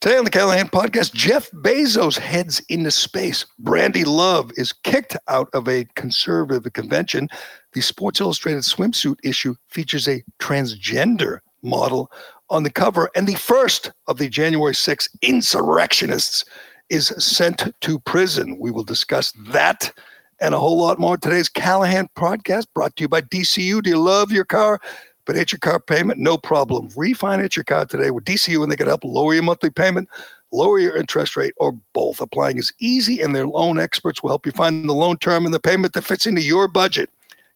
Today on the Callahan podcast, Jeff Bezos heads into space. Brandi Love is kicked out of a conservative convention. The Sports Illustrated swimsuit issue features a transgender model on the cover, and the first of the January 6 insurrectionists is sent to prison. We will discuss that and a whole lot more. Today's Callahan podcast brought to you by DCU. Do you love your car? But your car payment, no problem. Refinance your car today with DCU and they can help lower your monthly payment, lower your interest rate, or both. Applying is easy and their loan experts will help you find the loan term and the payment that fits into your budget.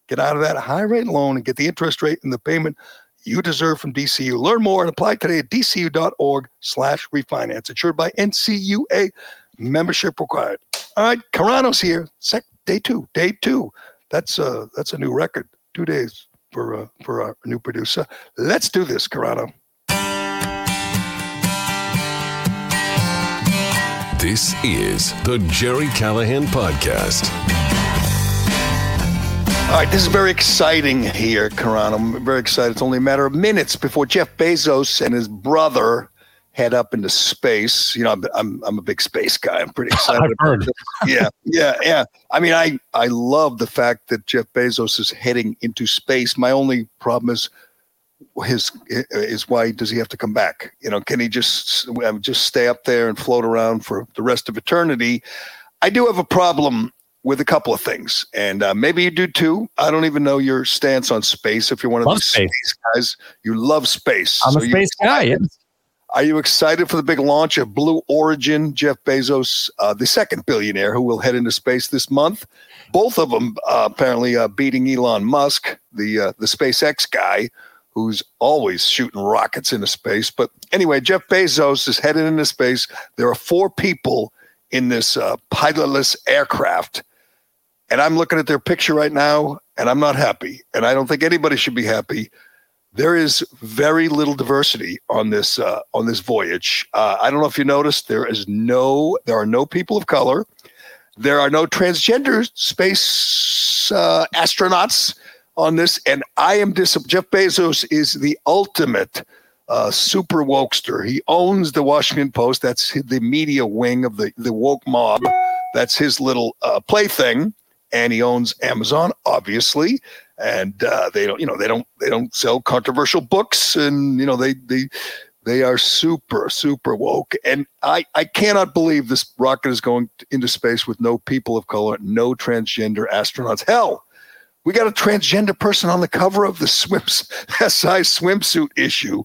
Get out of that high rate loan and get the interest rate and the payment you deserve from DCU. Learn more and apply today at dcu.org slash refinance. Insured by NCUA. Membership required. All right, Carano's here. Sec day two. Day two. That's uh that's a new record. Two days for uh, for our new producer. Let's do this, Carano. This is the Jerry Callahan Podcast. All right, this is very exciting here, Carano. I'm very excited. It's only a matter of minutes before Jeff Bezos and his brother head up into space. You know, I'm I'm, I'm a big space guy. I'm pretty excited. I've heard. yeah, yeah, yeah. I mean, I I love the fact that Jeff Bezos is heading into space. My only problem is his is why does he have to come back? You know, can he just just stay up there and float around for the rest of eternity? I do have a problem with a couple of things, and uh, maybe you do too. I don't even know your stance on space. If you're one of Love these space. space guys, you love space. I'm So a space guy. yes. Are you excited for the big launch of Blue Origin? Jeff Bezos, uh, the second billionaire who will head into space this month. Both of them uh, apparently uh, beating Elon Musk, the uh, the SpaceX guy, who's always shooting rockets into space. But anyway, Jeff Bezos is headed into space. There are four people in this uh, pilotless aircraft, and I'm looking at their picture right now, and I'm not happy. And I don't think anybody should be happy there is very little diversity on this uh, on this voyage. Uh, I don't know if you noticed. There is no. There are no people of color. There are no transgender space uh, astronauts on this, and I am dis. Jeff Bezos is the ultimate uh, super wokester. He owns the Washington Post. That's the media wing of the the woke mob. That's his little uh, plaything, and he owns Amazon, obviously and uh, they don't you know they don't they don't sell controversial books and you know they they they are super super woke. And i i cannot believe this rocket is going into space with no people of color no transgender astronauts. Hell we got a transgender person on the cover of the swims si swimsuit issue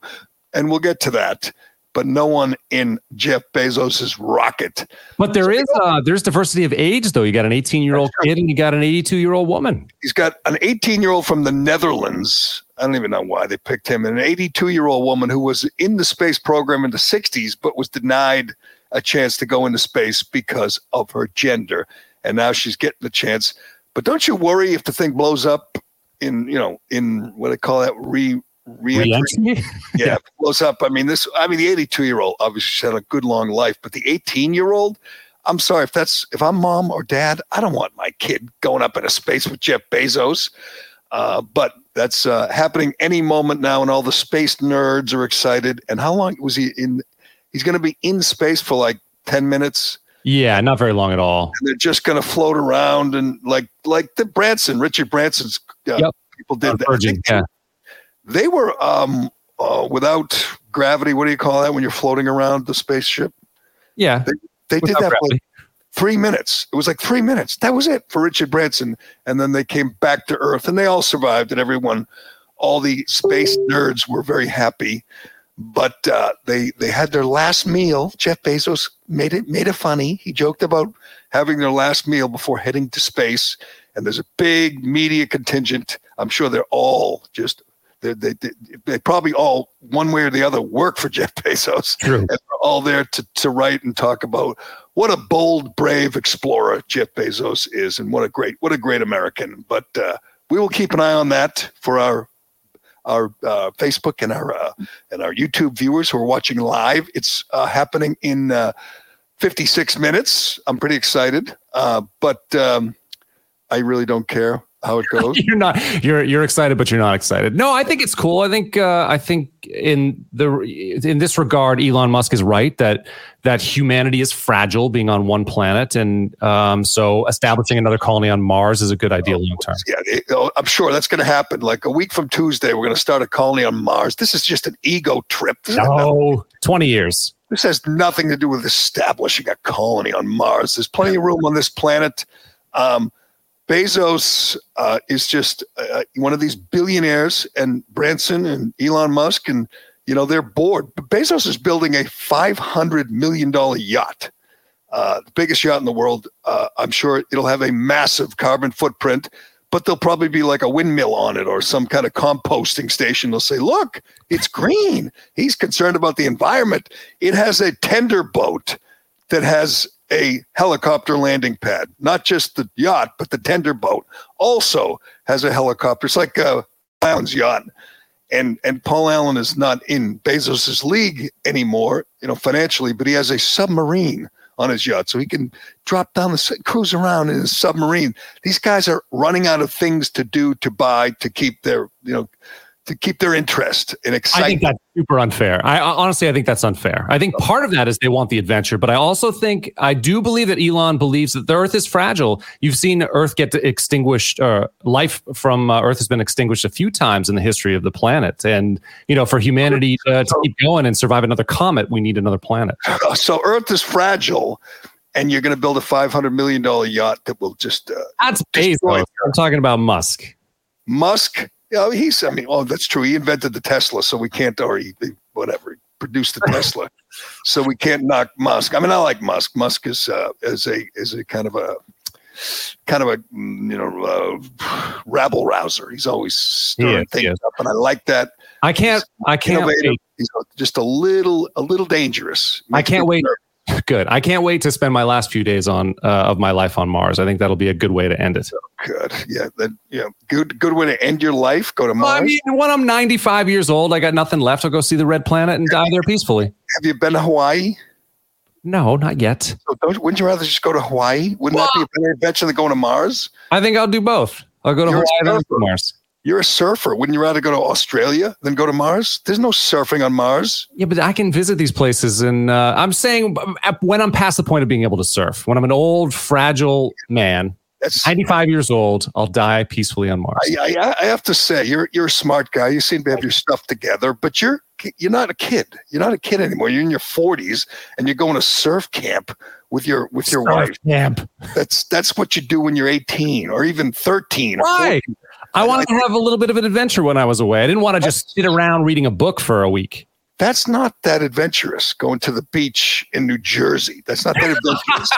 and we'll get to that but no one in jeff bezos's rocket But there is uh, there's diversity of age though. You got an 18 year old kid and you got an 82 year old woman. he's got an 18 year old from the Netherlands. I don't even know why they picked him, and an 82 year old woman who was in the space program in the 60s, but was denied a chance to go into space because of her gender. And now she's getting the chance. But don't you worry if the thing blows up in, you know, in what they call that re re-entry. Yeah, blows up. I mean, this. I mean, the 82 year old obviously had a good long life, but the 18 year old. I'm sorry if that's if I'm mom or dad, I don't want my kid going up into space with Jeff Bezos. Uh, but that's uh, happening any moment now, and all the space nerds are excited. And how long was he in? He's going to be in space for like 10 minutes. Yeah, not very long at all. And they're just going to float around and like like the Branson, Richard Branson's uh, Yep. people did that. Virgin, yeah. They were um, uh, without gravity. What do you call that when you're floating around the spaceship? Yeah. They did without that for like three minutes. It was like three minutes. That was it for Richard Branson. And then they came back to Earth and they all survived. And everyone, all the space nerds were very happy. But uh, they they had their last meal. Jeff Bezos made it made it funny. He joked about having their last meal before heading to space. And there's a big media contingent. I'm sure they're all just they they, they, probably all one way or the other work for Jeff Bezos True. and we're all there to, to write and talk about what a bold, brave explorer Jeff Bezos is, and what a great, what a great American. But uh, we will keep an eye on that for our our uh, Facebook and our uh, and our YouTube viewers who are watching live. It's uh, happening in uh, 56 minutes. I'm pretty excited, uh, but um, I really don't care how it goes. you're not you're you're excited but you're not excited no i think it's cool i think uh, i think in the in this regard elon musk is right that that humanity is fragile being on one planet and um, so establishing another colony on mars is a good idea long term Yeah, it- oh, I'm sure that's going to happen. Like a week from Tuesday, we're going to start a colony on Mars. This is just an ego trip. This, no 20 years this has nothing to do with establishing a colony on Mars. There's plenty of room on this planet. Um, Bezos uh, is just uh, one of these billionaires, and Branson and Elon Musk, and you know they're bored. But Bezos is building a 500 million dollar yacht, uh, the biggest yacht in the world. Uh, I'm sure it'll have a massive carbon footprint, but there'll probably be like a windmill on it or some kind of composting station. They'll say, "Look, it's green." He's concerned about the environment. It has a tender boat that has a helicopter landing pad, not just the yacht, but the tender boat also has a helicopter. It's like uh, Allen's yacht. And and Paul Allen is not in Bezos's league anymore, you know, financially, but he has a submarine on his yacht, so he can drop down the cruise around in his submarine. These guys are running out of things to do, to buy, to keep their, you know, to keep their interest and I think that's super unfair. I honestly, I think that's unfair. I think part of that is they want the adventure, but I also think I do believe that Elon believes that the Earth is fragile. You've seen Earth get extinguished, or life from uh, Earth has been extinguished a few times in the history of the planet, and you know, for humanity to, to keep going and survive another comet, we need another planet. Uh, so Earth is fragile, and you're going to build a 500 million dollar yacht that will just uh, That's Bezos. I'm talking about Musk. Musk. Yeah, he's. I mean, oh, that's true. He invented the Tesla, so we can't. Or he, whatever, he produced the Tesla, so we can't knock Musk. I mean, I like Musk. Musk is uh, is a is a kind of a kind of a you know uh, rabble rouser. He's always stirring things yes. up, and I like that. I can't. I can't wait. He's just a little a little dangerous. I can't wait. nervous. Good. I can't wait to spend my last few days on uh, of my life on Mars. I think that'll be a good way to end it. Good. Yeah. That, yeah. Good. Good way to end your life. Go to Well, I mean, when I'm 95 years old, I got nothing left. I'll go see the red planet and die there peacefully. Have you been to Hawaii? No, not yet. So don't, wouldn't you rather just go to Hawaii? Wouldn't that be a better adventure than going to Mars? I think I'll do both. I'll go to You're Hawaii and. Mars. You're a surfer. Wouldn't you rather go to Australia than go to Mars? There's no surfing on Mars. Yeah, but I can visit these places, and uh, I'm saying uh, when I'm past the point of being able to surf, when I'm an old, fragile man, That's 95 years old, I'll die peacefully on Mars. I, I, I have to say you're you're a smart guy. You seem to have your stuff together, but you're you're not a kid. You're not a kid anymore. You're in your 40s and you're going to surf camp with your with your Surf wife. camp. That's that's what you do when you're 18 or even 13 or Right. 14. I wanted to have a little bit of an adventure when I was away. I didn't want to just sit around reading a book for a week. That's not that adventurous. Going to the beach in New Jersey. That's not that adventurous.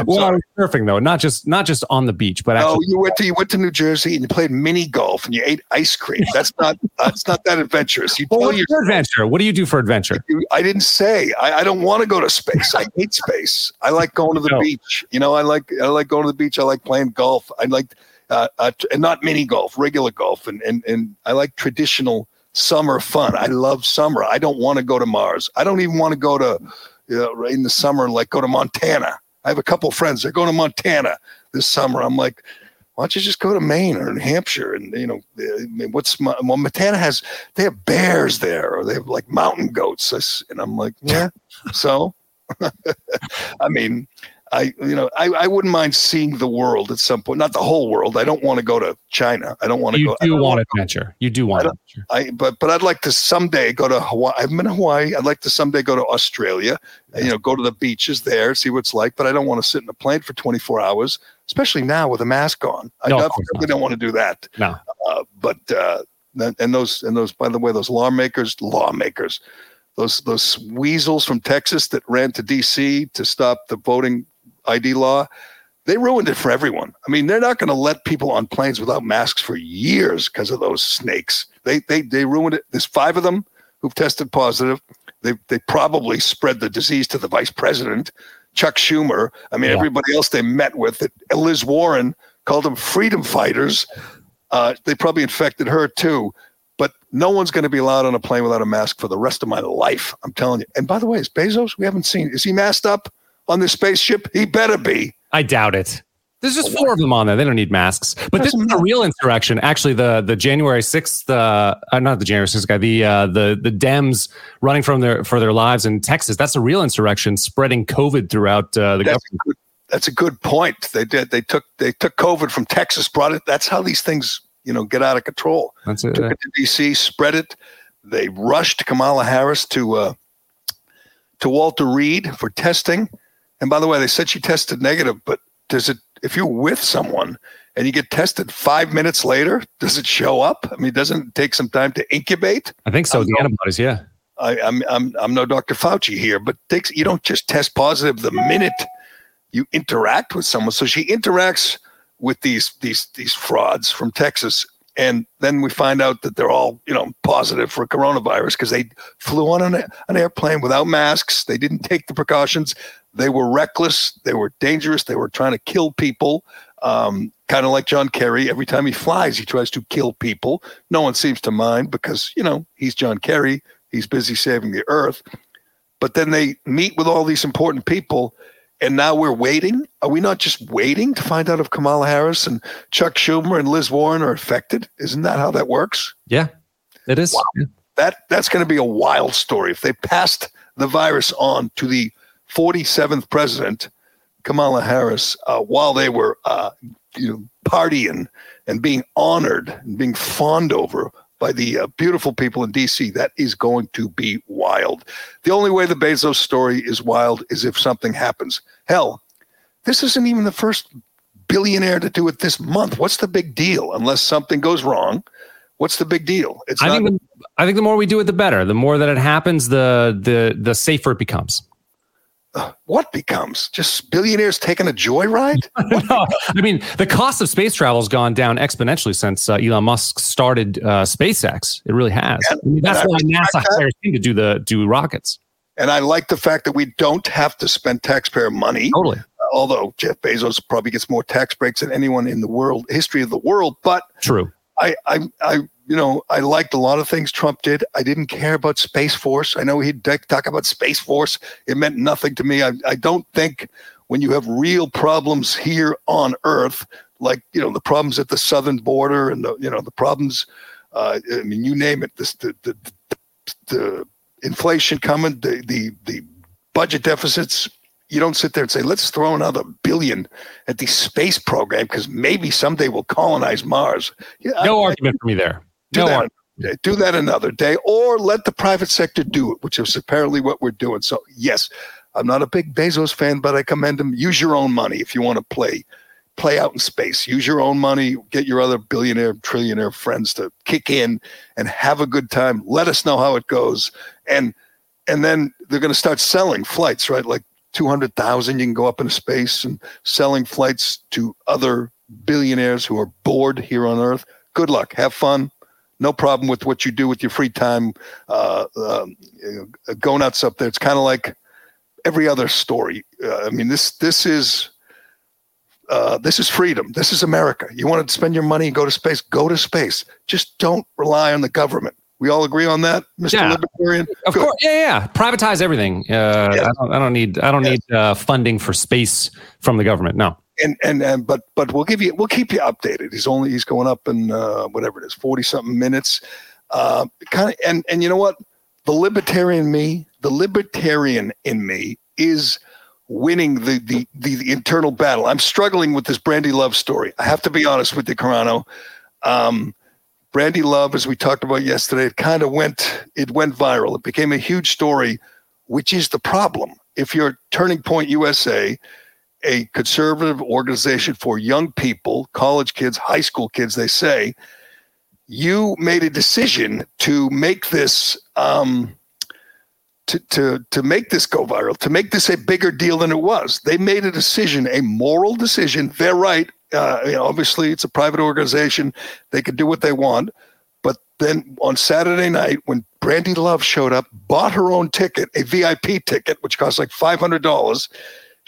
Well, I was surfing though, not just not just on the beach, but No, actually. Oh, you went to you went to New Jersey and you played mini golf and you ate ice cream. That's not that's not that adventurous. You Well, what's your adventure? What do you do for adventure? I didn't say I, I don't want to go to space. I hate space. I like going to the No. beach. You know, I like I like going to the beach. I like playing golf. I like uh, uh, and not mini golf, regular golf, and and and I like traditional summer fun. I love summer. I don't want to go to Mars. I don't even want to go to you know, in the summer, like go to Montana. I have a couple friends. They're going to Montana this summer. I'm like, why don't you just go to Maine or New Hampshire? And you know, what's my, well, Montana has they have bears there, or they have like mountain goats. And I'm like, yeah. so, I mean, I you know I, I wouldn't mind seeing the world at some point. Not the whole world. I don't want to go to China. I don't want to you go. You do want adventure. You do want adventure. I but but I'd like to someday go to Hawaii. I've been to Hawaii. I'd like to someday go to Australia. Yeah. You know, go to the beaches there, see what it's like. But I don't want to sit in a plane for 24 hours, especially now with a mask on. I no, definitely don't want to do that. No. Uh, but uh, and those and those by the way, those lawmakers, lawmakers those those weasels from Texas that ran to D.C. to stop the voting ID law, they ruined it for everyone. I mean, they're not going to let people on planes without masks for years because of those snakes. They they they ruined it. There's five of them who've tested positive. They they probably spread the disease to the vice president, Chuck Schumer. I mean, yeah. everybody else they met with, Liz Warren called them freedom fighters. Uh, they probably infected her too. But no one's going to be allowed on a plane without a mask for the rest of my life. I'm telling you. And by the way, is Bezos? We haven't seen. Is he masked up? On the spaceship? He better be. I doubt it. There's just four of them on there. They don't need masks. But this is a real insurrection. Actually, the the January sixth, uh, uh, not the January sixth guy, the uh, the the Dems running from their for their lives in Texas. That's a real insurrection, spreading COVID throughout uh, the that's government. A good, that's a good point. They did. They took they took COVID from Texas, brought it. That's how these things you know get out of control. That's it. Took it to D.C., spread it. They rushed Kamala Harris to uh, to Walter Reed for testing and by the way, they said she tested negative, but does it, if you're with someone and you get tested five minutes later, does it show up? I mean, doesn't it take some time to incubate? I think so. I'm the no, antibodies, yeah. I, am I'm, I'm, I'm no Dr. Fauci here, but takes, you don't just test positive the minute you interact with someone. So she interacts with these, these, these frauds from Texas and then we find out that they're all you know positive for coronavirus because they flew on an, an, airplane without masks they didn't take the precautions they were reckless. They were dangerous. They were trying to kill people. Um, kind of like John Kerry. Every time he flies, he tries to kill people. No one seems to mind because, you know, he's John Kerry. He's busy saving the earth. But then they meet with all these important people. And now we're waiting. Are we not just waiting to find out if Kamala Harris and Chuck Schumer and Liz Warren are affected? Isn't that how that works? Yeah, it is. Wow. That that's going to be a wild story if they passed the virus on to the 47th president, Kamala Harris, uh, while they were uh, you know, partying and being honored and being fawned over by the uh, beautiful people in DC, that is going to be wild. The only way the Bezos story is wild is if something happens. Hell, this isn't even the first billionaire to do it this month. What's the big deal? Unless something goes wrong, what's the big deal? It's I not- think the, I think the more we do it, the better. The more that it happens, the the the safer it becomes what becomes just billionaires taking a joyride? no, I mean the cost of space travel has gone down exponentially since uh, Elon Musk started uh, SpaceX. It really has. And, I mean, that's why NASA hires him to do the do rockets. And I like the fact that we don't have to spend taxpayer money. Totally. Uh, although Jeff Bezos probably gets more tax breaks than anyone in the world history of the world, but true. I I I you know, I liked a lot of things Trump did. I didn't care about Space Force. I know he'd talk about Space Force. It meant nothing to me. I, I don't think when you have real problems here on Earth, like, you know, the problems at the southern border and the, you know, the problems, uh, I mean, you name it, this, the, the, the inflation coming, the, the, the budget deficits, you don't sit there and say, let's throw another billion at the space program because maybe someday we'll colonize Mars. Yeah, no I, argument I, for me there. Do no that. Do that another day, or let the private sector do it, which is apparently what we're doing. So yes, I'm not a big Bezos fan, but I commend him. Use your own money if you want to play play out in space. Use your own money. Get your other billionaire, trillionaire friends to kick in and have a good time. Let us know how it goes. And and then they're going to start selling flights, right? Like 200,000 you can go up into space and selling flights to other billionaires who are bored here on earth. Good luck. Have fun no problem with what you do with your free time uh, um, going outs up there. It's kind of like every other story. Uh, I mean, this this is uh, this is freedom. This is America. You want to spend your money and go to space? Go to space. Just don't rely on the government. We all agree on that, Mr. Yeah. Libertarian. Of Good. course, yeah, yeah. Privatize everything. Uh, Yes. I, don't, I don't need. I don't Yes. need uh, funding for space from the government. No. And and and but but we'll give you we'll keep you updated. He's only he's going up in uh, whatever it is, forty something minutes. Uh, kind of and and you know what? The libertarian me, the libertarian in me is winning the the the, the internal battle. I'm struggling with this Brandi Love story. I have to be honest with you, Carano. Um, Brandi Love, as we talked about yesterday, it kind of went it went viral. It became a huge story, which is the problem. If you're Turning Point USA, a conservative organization for young people, college kids, high school kids, they say, you made a decision to make this um, to, to to make this go viral, to make this a bigger deal than it was. They made a decision, a moral decision. They're right. Uh, you know, obviously, it's a private organization; they can do what they want. But then on Saturday night, when Brandi Love showed up, bought her own ticket, a VIP ticket, which cost like five hundred dollars.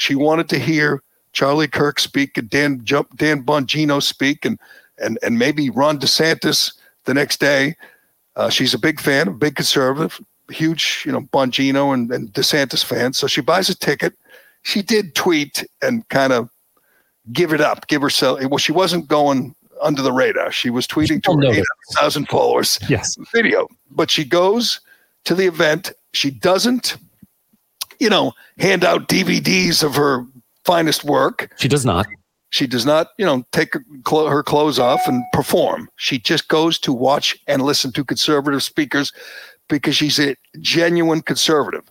She wanted to hear Charlie Kirk speak and Dan Jump, Dan Bongino speak, and and and maybe Ron DeSantis the next day. Uh, she's a big fan, a big conservative, huge, you know, Bongino and, and DeSantis fan. So she buys a ticket. She did tweet and kind of give it up, give herself. Well, she wasn't going under the radar. She was tweeting to her noticed. 800,000 followers Yes. video, but she goes to the event. She doesn't, you know, hand out DVDs of her finest work. She does not. She does not, you know, take her, clo- her clothes off and perform. She just goes to watch and listen to conservative speakers because she's a genuine conservative.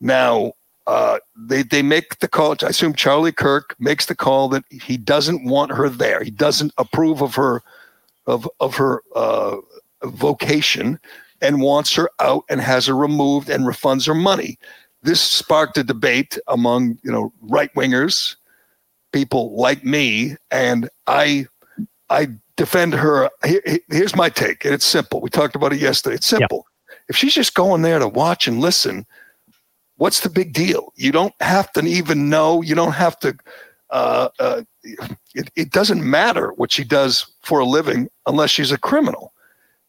Now, uh, they they make the call. I assume Charlie Kirk makes the call that he doesn't want her there. He doesn't approve of her of of her uh, vocation and wants her out and has her removed and refunds her money. This sparked a debate among you know right wingers, people like me, and I I defend her. Here's my take, and it's simple. We talked about it yesterday. It's simple. If she's just going there to watch and listen, what's the big deal? You don't have to even know. You don't have to. Uh, uh, it, it doesn't matter what she does for a living unless she's a criminal.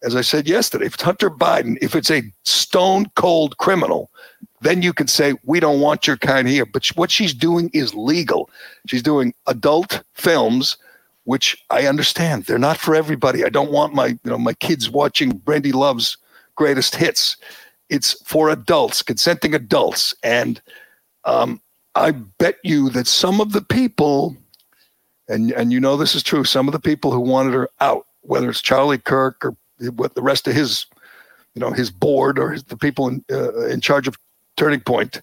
As I said yesterday, if Hunter Biden, if it's a stone cold criminal, then you can say we don't want your kind here. But what she's doing is legal. She's doing adult films, which I understand they're not for everybody. I don't want my you know my kids watching Brandi Love's greatest hits. It's for adults, consenting adults, and um, I bet you that some of the people, and and you know this is true, some of the people who wanted her out, whether it's Charlie Kirk or what the rest of his, you know, his board or his, the people in uh, in charge of Turning Point,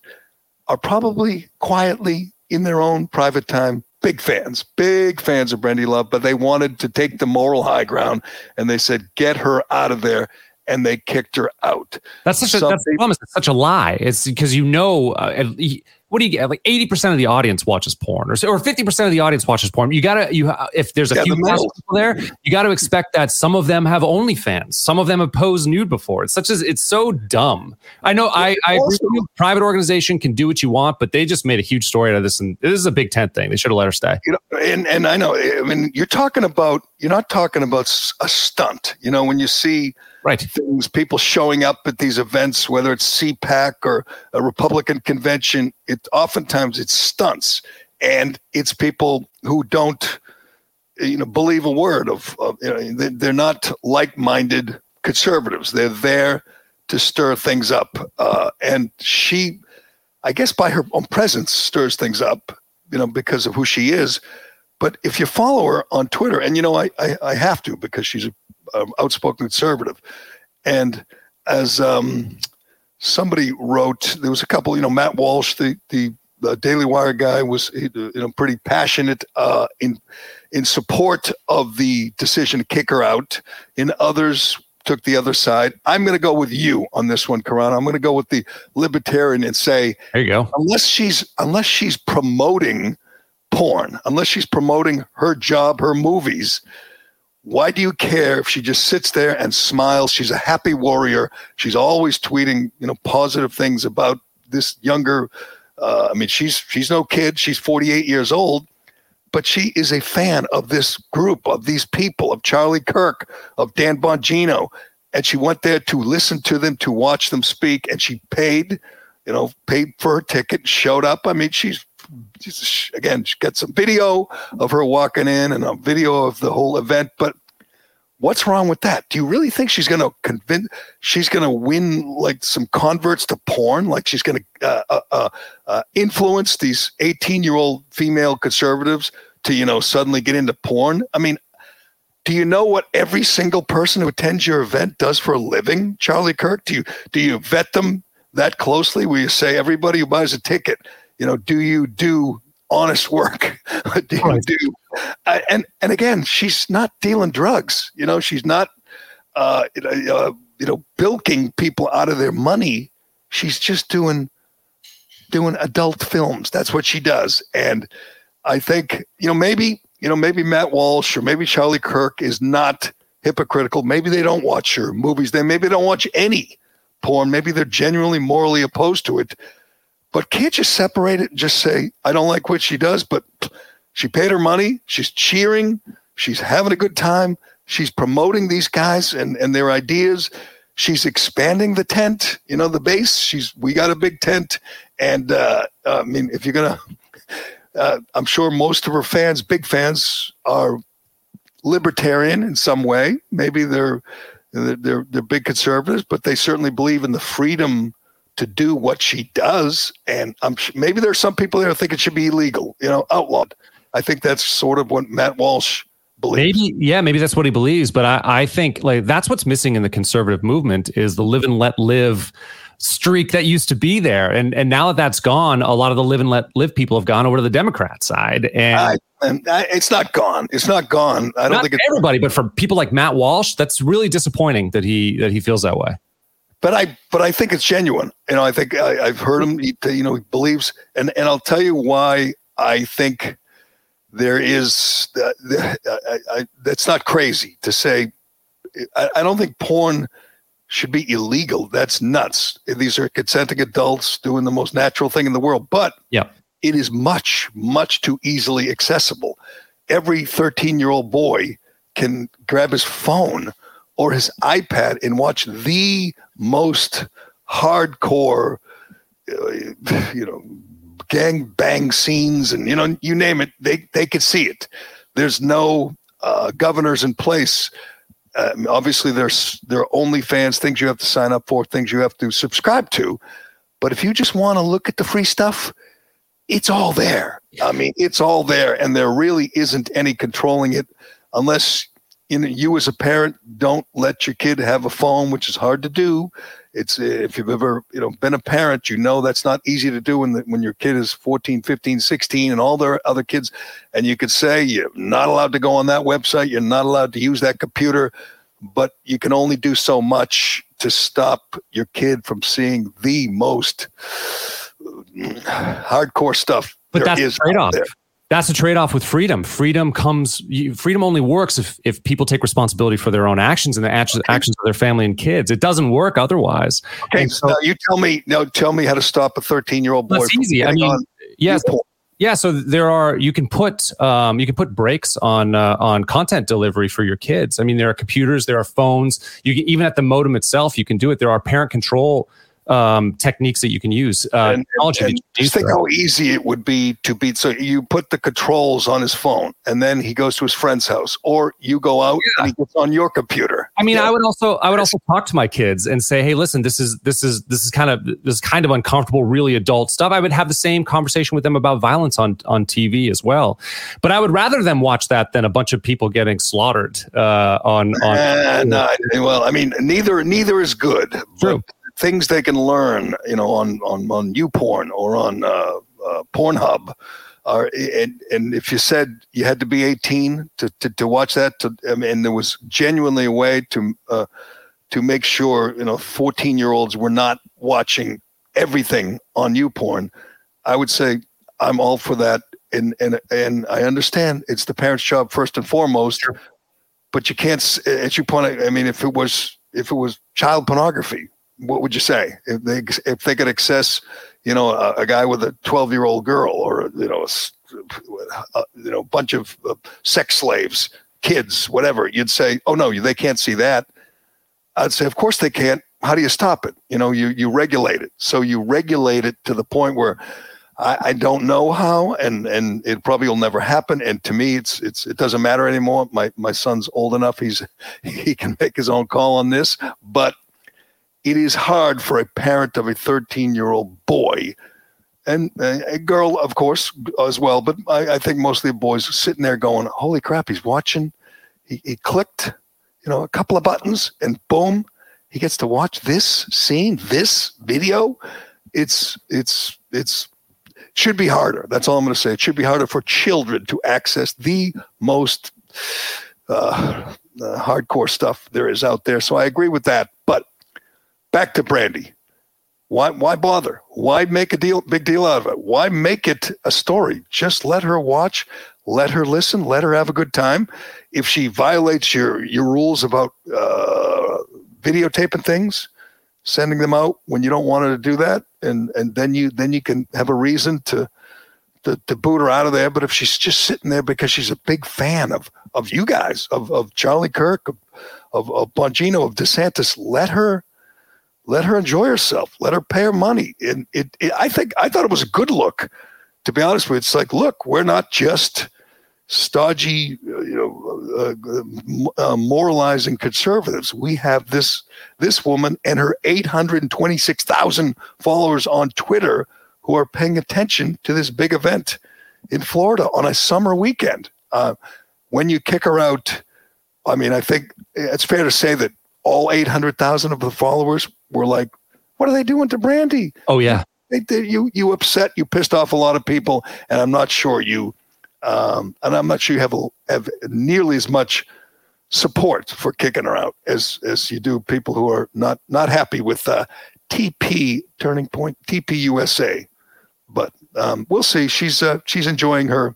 are probably quietly in their own private time big fans, big fans of Brandi Love, but they wanted to take the moral high ground, and they said get her out of there. And they kicked her out. That's such a that's the problem. It's such a lie. It's because you know, uh, what do you get? Like eighty percent of the audience watches porn, or or fifty percent of the audience watches porn. You gotta you if there's a Yeah, few the people there, you got to expect that some of them have OnlyFans, some of them have posed nude before. It's such as it's so dumb. I know. I I agree with Also- you. Private organization can do what you want, but they just made a huge story out of this, and this is a Big Tent thing. They should have let her stay. you know, and and I know. I mean, you're talking about. You're not talking about a stunt. You know, when you see Right. things, people showing up at these events, whether it's CPAC or a Republican convention, it oftentimes it's stunts, and it's people who don't, you know, believe a word of. of you know, they- they're not like-minded conservatives. They're there to stir things up, uh, and she, I guess, by her own presence, stirs things up. You know, because of who she is. But if you follow her on Twitter, and you know, I I, I have to because she's a um, outspoken conservative. And as um, somebody wrote, there was a couple, you know, Matt Walsh, the the, the Daily Wire guy, was you know pretty passionate uh, in in support of the decision to kick her out. and others took the other side. I'm going to go with you on this one, Karana. I'm going to go with the libertarian and say There you go. unless she's unless she's promoting porn, unless she's promoting her job, her movies, why do you care if she just sits there and smiles? She's a happy warrior. She's always tweeting, you know, positive things about this younger. Uh, I mean, she's she's no kid. She's 48 years old, but she is a fan of this group, of these people, of Charlie Kirk, of Dan Bongino. and she went there to listen to them, to watch them speak, and she paid, you know, paid for her ticket, showed up. I mean, she's, again, she some video of her walking in and a video of the whole event, but what's wrong with that? Do you really think she's going to convince, she's going to win like some converts to porn? Like she's going to uh, uh, uh, uh, influence these 18 year old female conservatives to, you know, suddenly get into porn? I mean, do you know what every single person who attends your event does for a living, Charlie Kirk? Do you do you vet them that closely? Where you say everybody who buys a ticket, you know, do you do honest work? do you right. do? Uh, and and again, she's not dealing drugs. You know, she's not, uh, uh, you know, bilking people out of their money. She's just doing doing adult films. That's what she does. And I think you know maybe you know, maybe Matt Walsh or maybe Charlie Kirk is not hypocritical. Maybe they don't watch her movies. They maybe don't watch any porn. Maybe they're genuinely morally opposed to it. But can't you separate it and just say, I don't like what she does, but she paid her money. She's cheering. She's having a good time. She's promoting these guys and, and their ideas. She's expanding the tent, you know, the base. She's we got a big tent. And uh, I mean, if you're gonna uh, I'm sure most of her fans, big fans, are libertarian in some way. Maybe they're they're they're big conservatives, but they certainly believe in the freedom to do what she does. And I'm maybe there are some people there who think it should be illegal, you know, outlawed. I think that's sort of what Matt Walsh believes. Maybe, yeah, maybe that's what he believes. But I, I think like that's what's missing in the conservative movement is the live and let live streak that used to be there. And and now that that's gone, a lot of the live and let live people have gone over to the Democrat side. And, I, and I, it's not gone. It's not gone. I don't think it's everybody, but for people like Matt Walsh, that's really disappointing that he that he feels that way. But I but I think it's genuine. You know, I think I, have heard him. He, you know, he believes, and and I'll tell you why I think there is. Uh, I, I, that's not crazy to say. I, I don't think porn should be illegal. That's nuts. These are consenting adults doing the most natural thing in the world, but yeah. it is much, much too easily accessible. Every 13 year old boy can grab his phone or his iPad and watch the most hardcore, uh, you know, gang bang scenes and, you know, you name it, they, they could see it. There's no uh, governors in place uh, obviously there's there are OnlyFans things you have to sign up for, things you have to subscribe to. But if you just want to look at the free stuff, it's all there. I mean, it's all there, and there really isn't any controlling it unless you know you as a parent don't let your kid have a phone, which is hard to do. It's if you've ever you know been a parent, you know that's not easy to do when the, when your kid is 14, 15, 16 and all their other kids and you could say you're not allowed to go on that website, you're not allowed to use that computer, but you can only do so much to stop your kid from seeing the most hardcore stuff but that's trade off that's a trade-off with freedom freedom comes freedom only works if, if people take responsibility for their own actions and the actions, okay. actions of their family and kids it doesn't work otherwise okay so now you tell me now tell me how to stop a 13 year old boy that's easy i mean yes yeah, so there are you can put um, you can put brakes on uh, on content delivery for your kids. I mean, there are computers, there are phones. You can, even at the modem itself, you can do it. There are parent control um, techniques that you can use. Uh, and, and just think how easy it would be to beat. So you put the controls on his phone, and then he goes to his friend's house, or you go out yeah. and he gets on your computer. I mean, yeah. I would also I would also talk to my kids and say, hey, listen, this is this is this is kind of this is kind of uncomfortable, really adult stuff. I would have the same conversation with them about violence on on TV as well. But I would rather them watch that than a bunch of people getting slaughtered uh, on on. Uh, no, well, I mean, neither neither is good. True. But, things they can learn, you know, on on on YouPorn or on uh, uh, Pornhub. Are, and, and if you said you had to be 18 to, to, to watch that, to, I mean, there was genuinely a way to uh, to make sure you know 14 year olds were not watching everything on YouPorn. I would say I'm all for that, and and and I understand it's the parents' job first and foremost. Sure. But you can't, as you point. I mean, if it was if it was child pornography, what would you say if they if they could access, you know, a, a guy with a twelve year old girl or you know, a, a, you know, bunch of uh, sex slaves, kids, whatever? You'd say, oh no, they can't see that. I'd say, of course they can't. How do you stop it? You know, you you regulate it. So you regulate it to the point where I, I don't know how, and and it probably will never happen. And to me, it's it's it doesn't matter anymore. My my son's old enough; he's he can make his own call on this. But it is hard for a parent of a 13 year old boy and a girl, of course, as well. But I, I, think mostly boys sitting there going, "Holy crap, he's watching." He, he clicked, you know, a couple of buttons, and boom, he gets to watch this scene, this video. It's it's it's should be harder. That's all I'm going to say. It should be harder for children to access the most uh, uh, hardcore stuff there is out there. So I agree with that. Back to Brandi. Why, why bother? Why make a deal, big deal out of it? Why make it a story? Just let her watch, let her listen, let her have a good time. If she violates your your rules about uh, videotaping things, sending them out when you don't want her to do that, and and then you then you can have a reason to to, to boot her out of there. But if she's just sitting there because she's a big fan of of you guys, of of Charlie Kirk, of of, of Bongino, of DeSantis, let her let her enjoy herself. Let her pay her money. And it, it, I think I thought it was a good look. To be honest with you, it's like, look, we're not just stodgy, uh, you know, uh, uh, moralizing conservatives. We have this this woman and her 826,000 followers on Twitter who are paying attention to this big event in Florida on a summer weekend. Uh, when you kick her out, I mean, I think it's fair to say that all 800,000 of the followers were like, what are they doing to Brandi? Oh, yeah. They, they, you, you upset, you pissed off a lot of people. And I'm not sure you, um, and I'm not sure you have, a, have nearly as much support for kicking her out as, as you do people who are not, not happy with uh, TP Turning Point, TP USA. But um, we'll see. She's, uh, she's enjoying her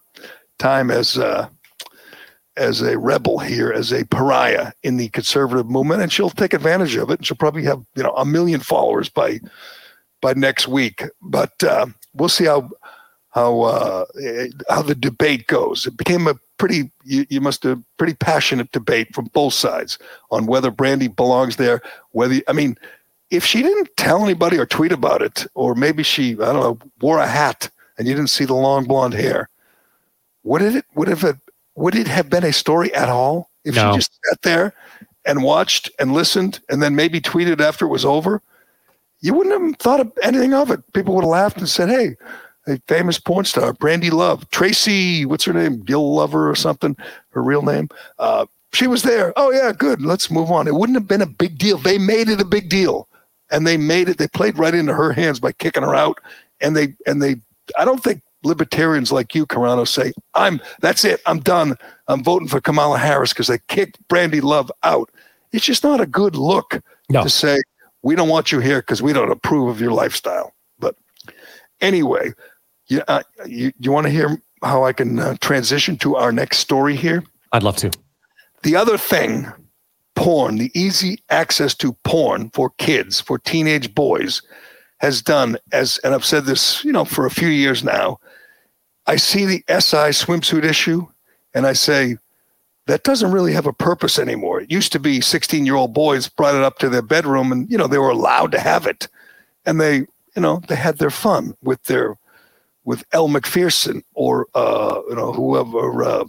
time as, uh, as a rebel here, as a pariah in the conservative movement, and she'll take advantage of it. And she'll probably have you know a million followers by by next week. But uh, we'll see how how uh, how the debate goes. It became a pretty you, you must have pretty passionate debate from both sides on whether Brandi belongs there. Whether I mean, if she didn't tell anybody or tweet about it, or maybe she I don't know wore a hat and you didn't see the long blonde hair, What would it would have would it have been a story at all if no. she just sat there and watched and listened and then maybe tweeted after it was over? You wouldn't have thought of anything of it. People would have laughed and said, "Hey, a famous porn star, Brandi Love, Tracy, what's her name, Gill Lover or something, her real name." Uh, she was there. Oh yeah, good. Let's move on. It wouldn't have been a big deal. They made it a big deal, and they made it. They played right into her hands by kicking her out, and they and they. I don't think libertarians like you, Carrano, say, I'm that's it, I'm done. I'm voting for Kamala Harris because they kicked Brandi Love out. It's just not a good look no. to say, we don't want you here because we don't approve of your lifestyle. But anyway, you, uh, you, you want to hear how I can uh, transition to our next story here? I'd love to. The other thing, porn, the easy access to porn for kids, for teenage boys, has done as, and I've said this, you know, for a few years now, I see the SI swimsuit issue and I say, that doesn't really have a purpose anymore. It used to be 16 year old boys brought it up to their bedroom and, you know, they were allowed to have it. And they, you know, they had their fun with their, with Elle Macpherson or, uh, you know, whoever, uh,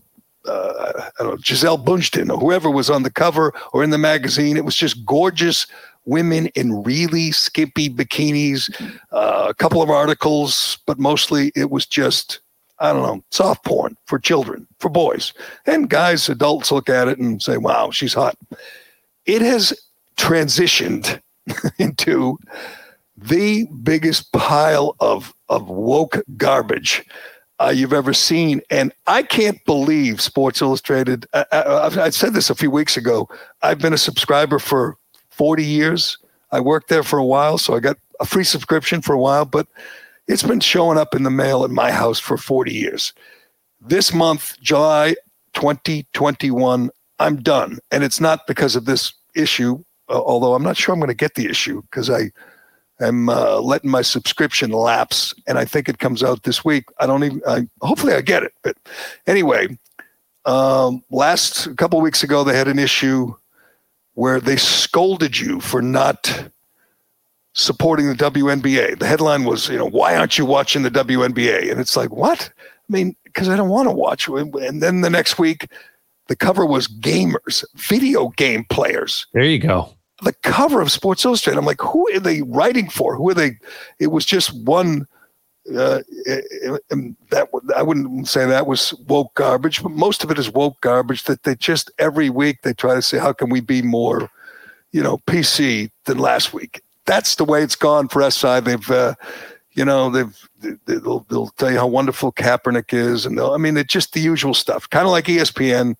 uh, I don't know, Gisele Bündchen or whoever was on the cover or in the magazine. It was just gorgeous women in really skimpy bikinis, uh, a couple of articles, but mostly it was just I don't know, soft porn for children, for boys. And guys, adults look at it and say, wow, she's hot. It has transitioned into the biggest pile of, of woke garbage uh, you've ever seen. And I can't believe Sports Illustrated. I, I, I said this a few weeks ago. I've been a subscriber for 40 years. I worked there for a while, so I got a free subscription for a while. But it's been showing up in the mail at my house for 40 years. This month, July 2021, I'm done. And it's not because of this issue, uh, although I'm not sure I'm going to get the issue because I am uh, letting my subscription lapse and I think it comes out this week. I don't even, I, hopefully I get it. But anyway, um, last couple weeks ago, they had an issue where they scolded you for not supporting the WNBA. The headline was, you know, why aren't you watching the WNBA? And it's like, what? I mean, because I don't want to watch. And then the next week, the cover was gamers, video game players. There you go. The cover of Sports Illustrated. I'm like, who are they writing for? Who are they? It was just one. Uh, that I wouldn't say that was woke garbage, but most of it is woke garbage. That they just every week they try to say, how can we be more, you know, PC than last week? That's the way it's gone for SI. They've, uh, you know, they've they'll, they'll tell you how wonderful Kaepernick is, and I mean, it's just the usual stuff, kind of like ESPN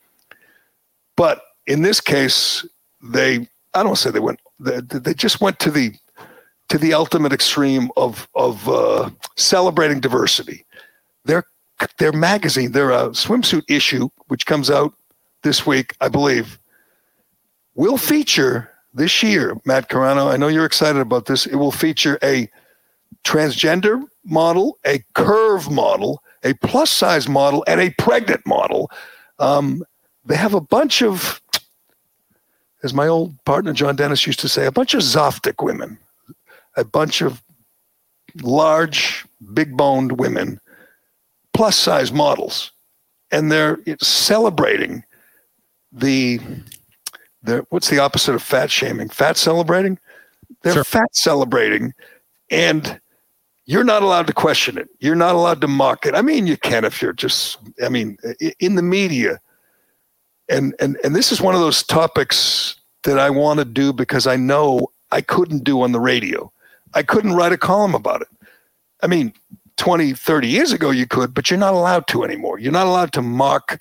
but in this case, they I don't say they went they, they just went to the to the ultimate extreme of of uh, celebrating diversity. Their their magazine, their uh, swimsuit issue, which comes out this week, I believe, will feature this year. Matt Carano, I know you're excited about this. It will feature a transgender model, a curve model, a plus size model, and a pregnant model. Um, they have a bunch of, as my old partner John Dennis used to say, a bunch of Zoftic women, a bunch of large, big boned women, plus size models. And they're celebrating the, they're, what's the opposite of fat shaming? Fat celebrating? They're sure. fat celebrating. And you're not allowed to question it. You're not allowed to mock it. I mean, you can if you're just, I mean, in the media, and and and this is one of those topics that I want to do because I know I couldn't do on the radio. I couldn't write a column about it. I mean, 20, 30 years ago you could, but you're not allowed to anymore. You're not allowed to mock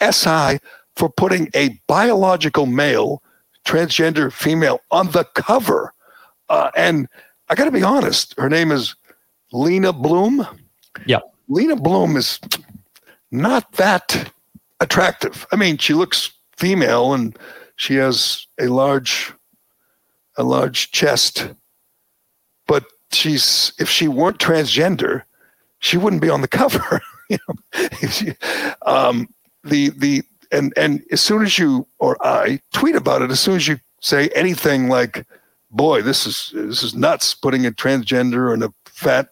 SI for putting a biological male, transgender female on the cover. Uh, and I got to be honest, her name is Leyna Bloom. Yeah. Leyna Bloom is not that attractive. I mean, she looks female and she has a large a large chest. But she's if she weren't transgender, she wouldn't be on the cover. you know, she, um, the the and and as soon as you or I tweet about it, as soon as you say anything like, "Boy, this is this is nuts," putting a transgender and a fat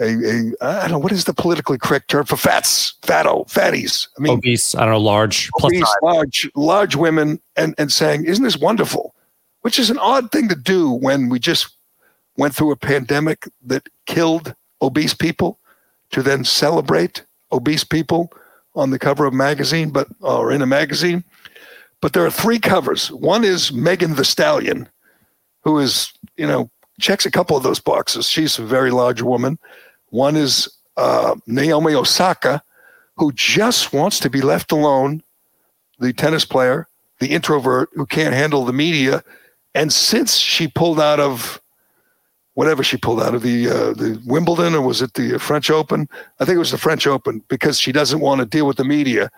a, a I don't know what is the politically correct term for fats, fatto, fatties. I mean, obese. I don't know, large, obese, large, large women, and and saying, "Isn't this wonderful?" Which is an odd thing to do when we just went through a pandemic that killed obese people, to then celebrate obese people on the cover of a magazine, but or in a magazine. But there are three covers. One is Megan Thee Stallion, who is you know checks a couple of those boxes. She's a very large woman. One is uh, Naomi Osaka, who just wants to be left alone, the tennis player, the introvert who can't handle the media. And since she pulled out of whatever she pulled out of the uh, the Wimbledon or was it the French Open? I think it was the French Open because she doesn't want to deal with the media.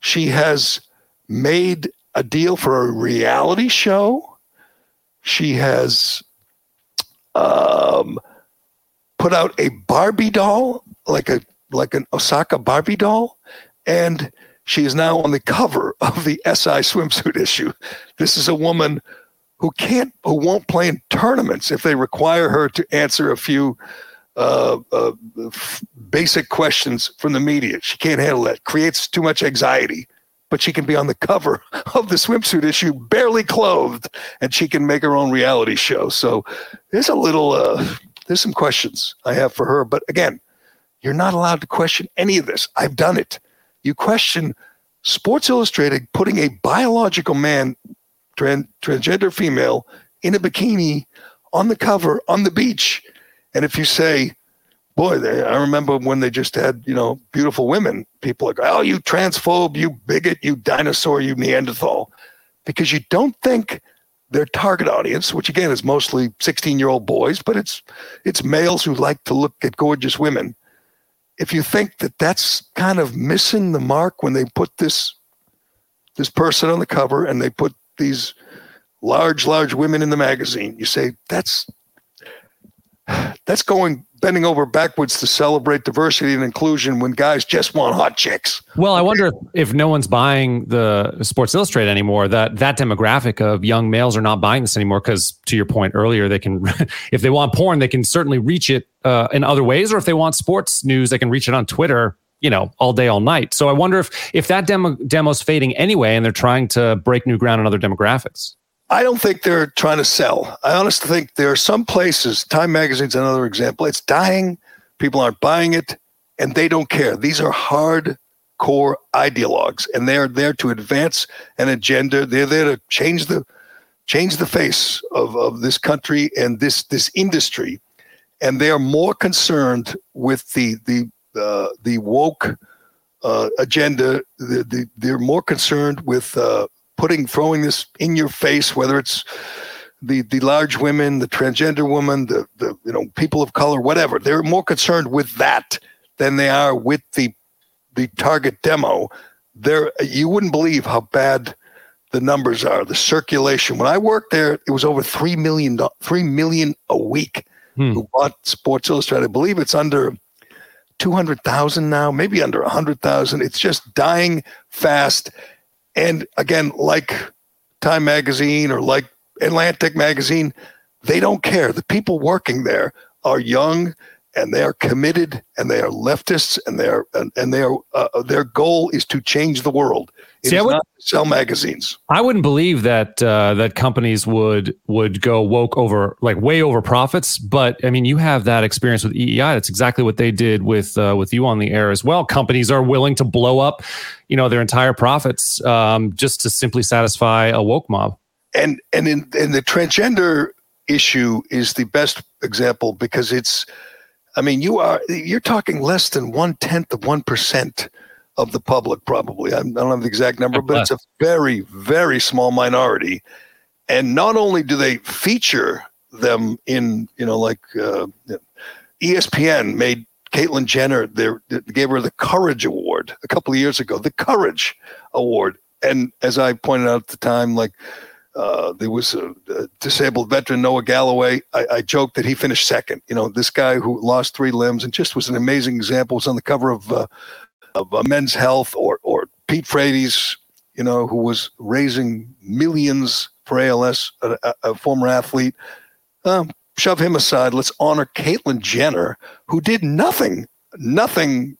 She has made a deal for a reality show. She has um, put out a Barbie doll, like a like an Osaka Barbie doll, and she is now on the cover of the SI swimsuit issue. This is a woman who can't, who won't play in tournaments if they require her to answer a few uh, uh, f- basic questions from the media. She can't handle that. Creates too much anxiety. But she can be on the cover of the swimsuit issue, barely clothed, and she can make her own reality show. So there's a little uh, there's some questions I have for her. But again, you're not allowed to question any of this. I've done it. You question Sports Illustrated putting a biological man, trans, transgender female, in a bikini on the cover on the beach. And if you say, boy, they, I remember when they just had, you know, beautiful women, people are like, oh, you transphobe, you bigot, you dinosaur, you Neanderthal. Because you don't think their target audience, which again is mostly 16 year old boys, but it's it's males who like to look at gorgeous women. If you think that that's kind of missing the mark when they put this this person on the cover and they put these large large women in the magazine, you say that's that's going bending over backwards to celebrate diversity and inclusion when guys just want hot chicks. Well, I wonder if, no one's buying the Sports Illustrated anymore, that that demographic of young males are not buying this anymore because, to your point earlier, they can, if they want porn, they can certainly reach it uh, in other ways, or if they want sports news, they can reach it on Twitter. You know, all day, all night. So I wonder if if that demo demo's fading anyway, and they're trying to break new ground in other demographics. I don't think they're trying to sell. I honestly think there are some places, Time Magazine's another example, it's dying. People aren't buying it and they don't care. These are hard core ideologues and they're there to advance an agenda. They're there to change the change the face of, of this country and this this industry. And they are more concerned with the the uh, the woke uh, agenda. The, the, they're more concerned with uh, putting throwing this in your face, whether it's the the large women, the transgender woman, the the you know people of color, whatever. They're more concerned with that than they are with the the target demo. There, you wouldn't believe how bad the numbers are. The circulation. When I worked there, it was over three million three million a week hmm. who bought Sports Illustrated. I believe it's under. 200,000 now, maybe under 100,000. It's just dying fast. And again, like Time Magazine or like Atlantic Magazine, they don't care. The people working there are young and they are committed and they are leftists and they are and, and they are uh, their goal is to change the world. It See, would, not sell magazines. I wouldn't believe that uh, that companies would would go woke over like way over profits. But I mean, you have that experience with EEI. That's exactly what they did with uh, with you on the air as well. Companies are willing to blow up, you know, their entire profits um, just to simply satisfy a woke mob. And and in, in the transgender issue is the best example because it's, I mean, you are you're talking less than one tenth of one percent of the public, probably. I don't have the exact number, but it's a very, very small minority. And not only do they feature them in, you know, like uh, ESPN made Caitlyn Jenner, they gave her the Courage Award a couple of years ago, the Courage Award. And as I pointed out at the time, like uh, there was a, a, disabled veteran, Noah Galloway. I, I, joked that he finished second. You know, this guy who lost three limbs and just was an amazing example. Was on the cover of uh, of uh, Men's Health or or Pete Frates, you know, who was raising millions for ALS, a, a, a former athlete. Um, shove him aside. Let's honor Caitlyn Jenner, who did nothing, nothing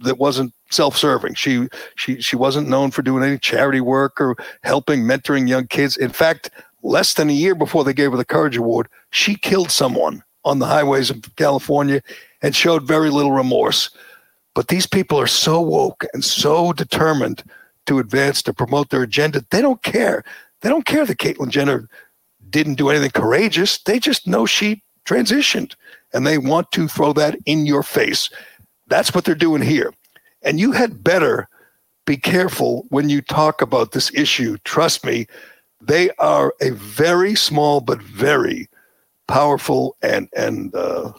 that wasn't self-serving. She she she wasn't known for doing any charity work or helping mentoring young kids. In fact, less than a year before they gave her the Courage Award, she killed someone on the highways of California and showed very little remorse. But these people are so woke and so determined to advance to promote their agenda. They don't care. They don't care that Caitlyn Jenner didn't do anything courageous. They just know she transitioned and they want to throw that in your face. That's what they're doing here. And you had better be careful when you talk about this issue. Trust me, they are a very small but very powerful and and uh,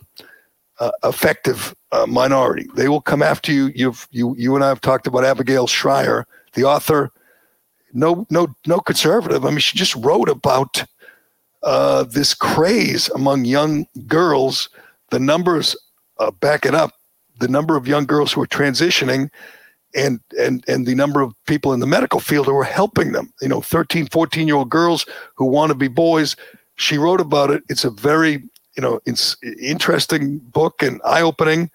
uh, effective uh, minority. They will come after you. You've you you and I have talked about Abigail Shrier, the author. No no no conservative. I mean, she just wrote about uh, this craze among young girls. The numbers uh, back it up. The number of young girls who are transitioning and and and the number of people in the medical field who are helping them you know 13 14 year old girls who want to be boys she wrote about it it's a very you know, it's interesting book and eye opening.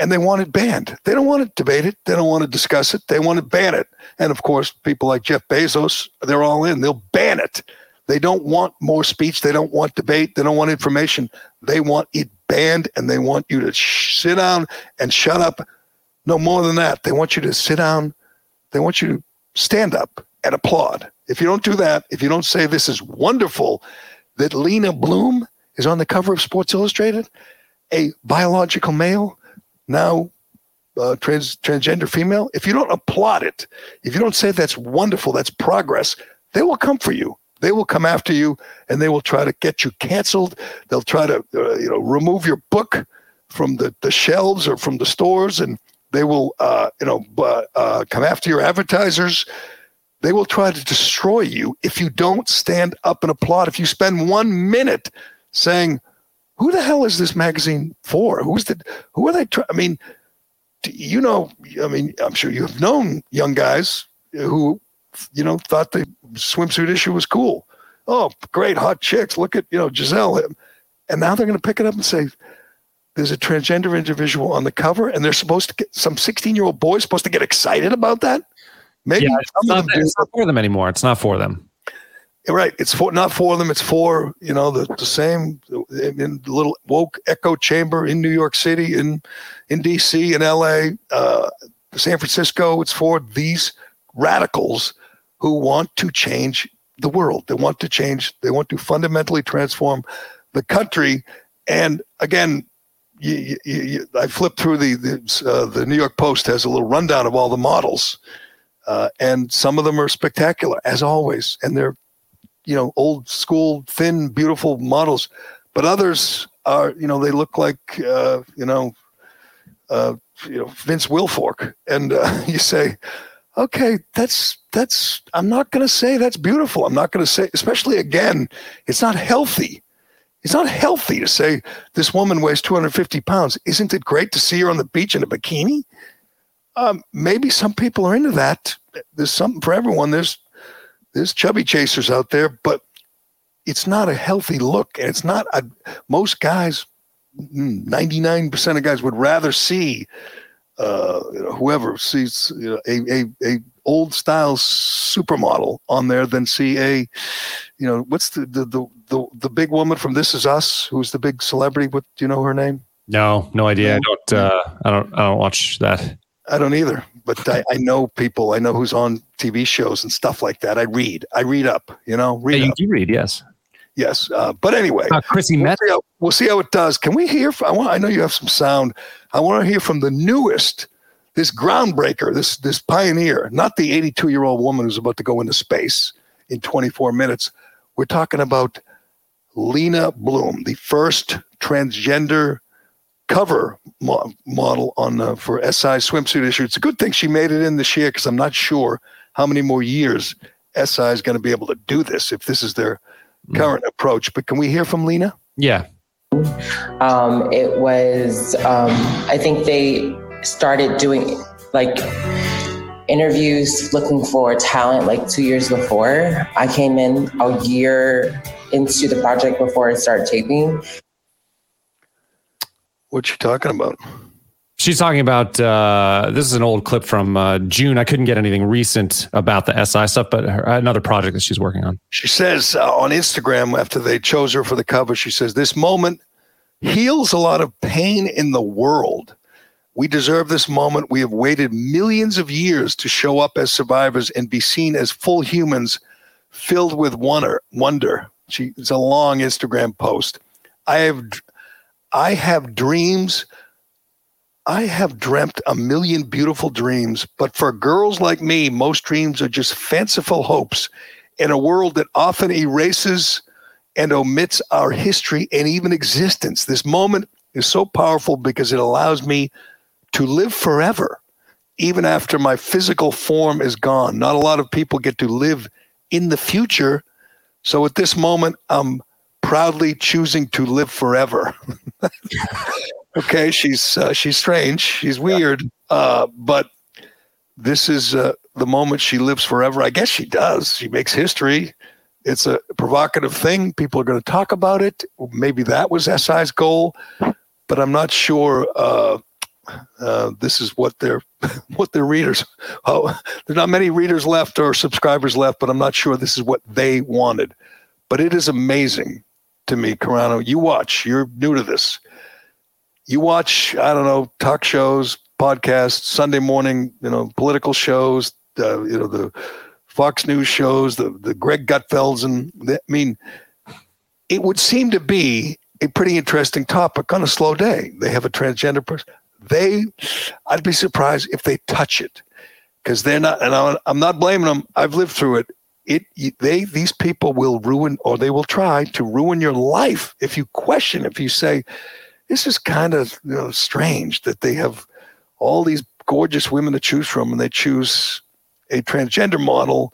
And they want it banned. They don't want to debate it. They don't want to discuss it. They want to ban it. And of course, people like Jeff Bezos, they're all in. They'll ban it. They don't want more speech. They don't want debate. They don't want information. They want it banned and they want you to sh- sit down and shut up. No more than that. They want you to sit down. They want you to stand up and applaud. If you don't do that, if you don't say this is wonderful, that Leyna Bloom is on the cover of Sports Illustrated, a biological male, now uh, trans, transgender female, if you don't applaud it, if you don't say that's wonderful, that's progress, they will come for you. They will come after you, and they will try to get you canceled. They'll try to, uh, you know, remove your book from the, the shelves or from the stores, and they will, uh, you know, uh, come after your advertisers. They will try to destroy you if you don't stand up and applaud. If you spend one minute saying, who the hell is this magazine for? Who's the who are they? Try- I mean, you know, I mean, I'm sure you've known young guys who, you know, thought the swimsuit issue was cool. Oh, great, hot chicks! Look at you know Gisele, and now they're going to pick it up and say, "There's a transgender individual on the cover," and they're supposed to get some 16 year old boy supposed to get excited about that. Maybe yeah, it's, not, it's not for them anymore. It's not for them. Right. It's for not for them. It's for you know the, the same in the little woke echo chamber in New York City, in in D.C., in L.A., uh, San Francisco. It's for these radicals who want to change the world. They want to change. They want to fundamentally transform the country. And again, you, you, you, I flipped through the the, uh, the New York Post has a little rundown of all the models. Uh, and some of them are spectacular, as always, and they're you know old school thin beautiful models but others are you know they look like uh, you know uh, you know Vince Wilfork and uh, you say okay that's that's I'm not going to say that's beautiful. I'm not going to say especially again it's not healthy. It's not healthy to say this woman weighs 250 pounds. Isn't it great to see her on the beach in a bikini? Um, maybe some people are into that. There's something for everyone there's there's chubby chasers out there, but it's not a healthy look. And it's not a, most guys, 99% mm, of guys would rather see uh, whoever sees you know, a, a, a old style supermodel on there than see a, you know, what's the, the, the, the, the big woman from This Is Us, who's the big celebrity. What do you know her name? No, no idea. I don't, uh, I don't, I don't watch that. I don't either but I, I, know people. I know who's on TV shows and stuff like that. I read. I read up. You know, read. Yeah, you do read. Yes. Yes, uh, but anyway, uh, Chrissy we'll see, how, we'll see how it does. Can we hear? From, I want. I know you have some sound. I want to hear from the newest, this groundbreaker, this this pioneer, not the 82 year old woman who's about to go into space in 24 minutes. We're talking about Leyna Bloom, the first transgender cover mo- model on uh, for SI swimsuit issue. It's a good thing she made it in this year because I'm not sure how many more years SI is going to be able to do this if this is their mm. current approach. But can we hear from Leyna? Yeah. Um, it was, um, I think they started doing like interviews looking for talent like two years before. I came in a year into the project before I started taping. What's she talking about? She's talking about uh, this is an old clip from uh, June. I couldn't get anything recent about the SI stuff, but her, another project that she's working on. She says uh, on Instagram after they chose her for the cover, she says, This moment heals a lot of pain in the world. We deserve this moment. We have waited millions of years to show up as survivors and be seen as full humans filled with wonder. wonder. She, it's a long Instagram post. I have I have dreams. I have dreamt a million beautiful dreams, but for girls like me, most dreams are just fanciful hopes in a world that often erases and omits our history and even existence. This moment is so powerful because it allows me to live forever, even after my physical form is gone. Not a lot of people get to live in the future. So at this moment, I'm proudly choosing to live forever. okay, she's uh, she's strange, she's weird, uh, but this is uh, the moment she lives forever. I guess she does. She makes history. It's a provocative thing. People are going to talk about it. Maybe that was SI's goal, but I'm not sure. Uh, this is what their what their readers. Oh, there's not many readers left or subscribers left, but I'm not sure this is what they wanted. But it is amazing to me, Carano. You watch. You're new to this. You watch. I don't know talk shows, podcasts, Sunday morning. You know political shows. Uh, you know the Fox News shows. The the Greg Gutfelds and the, I mean, it would seem to be a pretty interesting topic on a slow day. They have a transgender person. They, I'd be surprised if they touch it because they're not. And I'm not blaming them. I've lived through it it they these people will ruin or they will try to ruin your life if you question if you say this is kind of you know, strange that they have all these gorgeous women to choose from and they choose a transgender model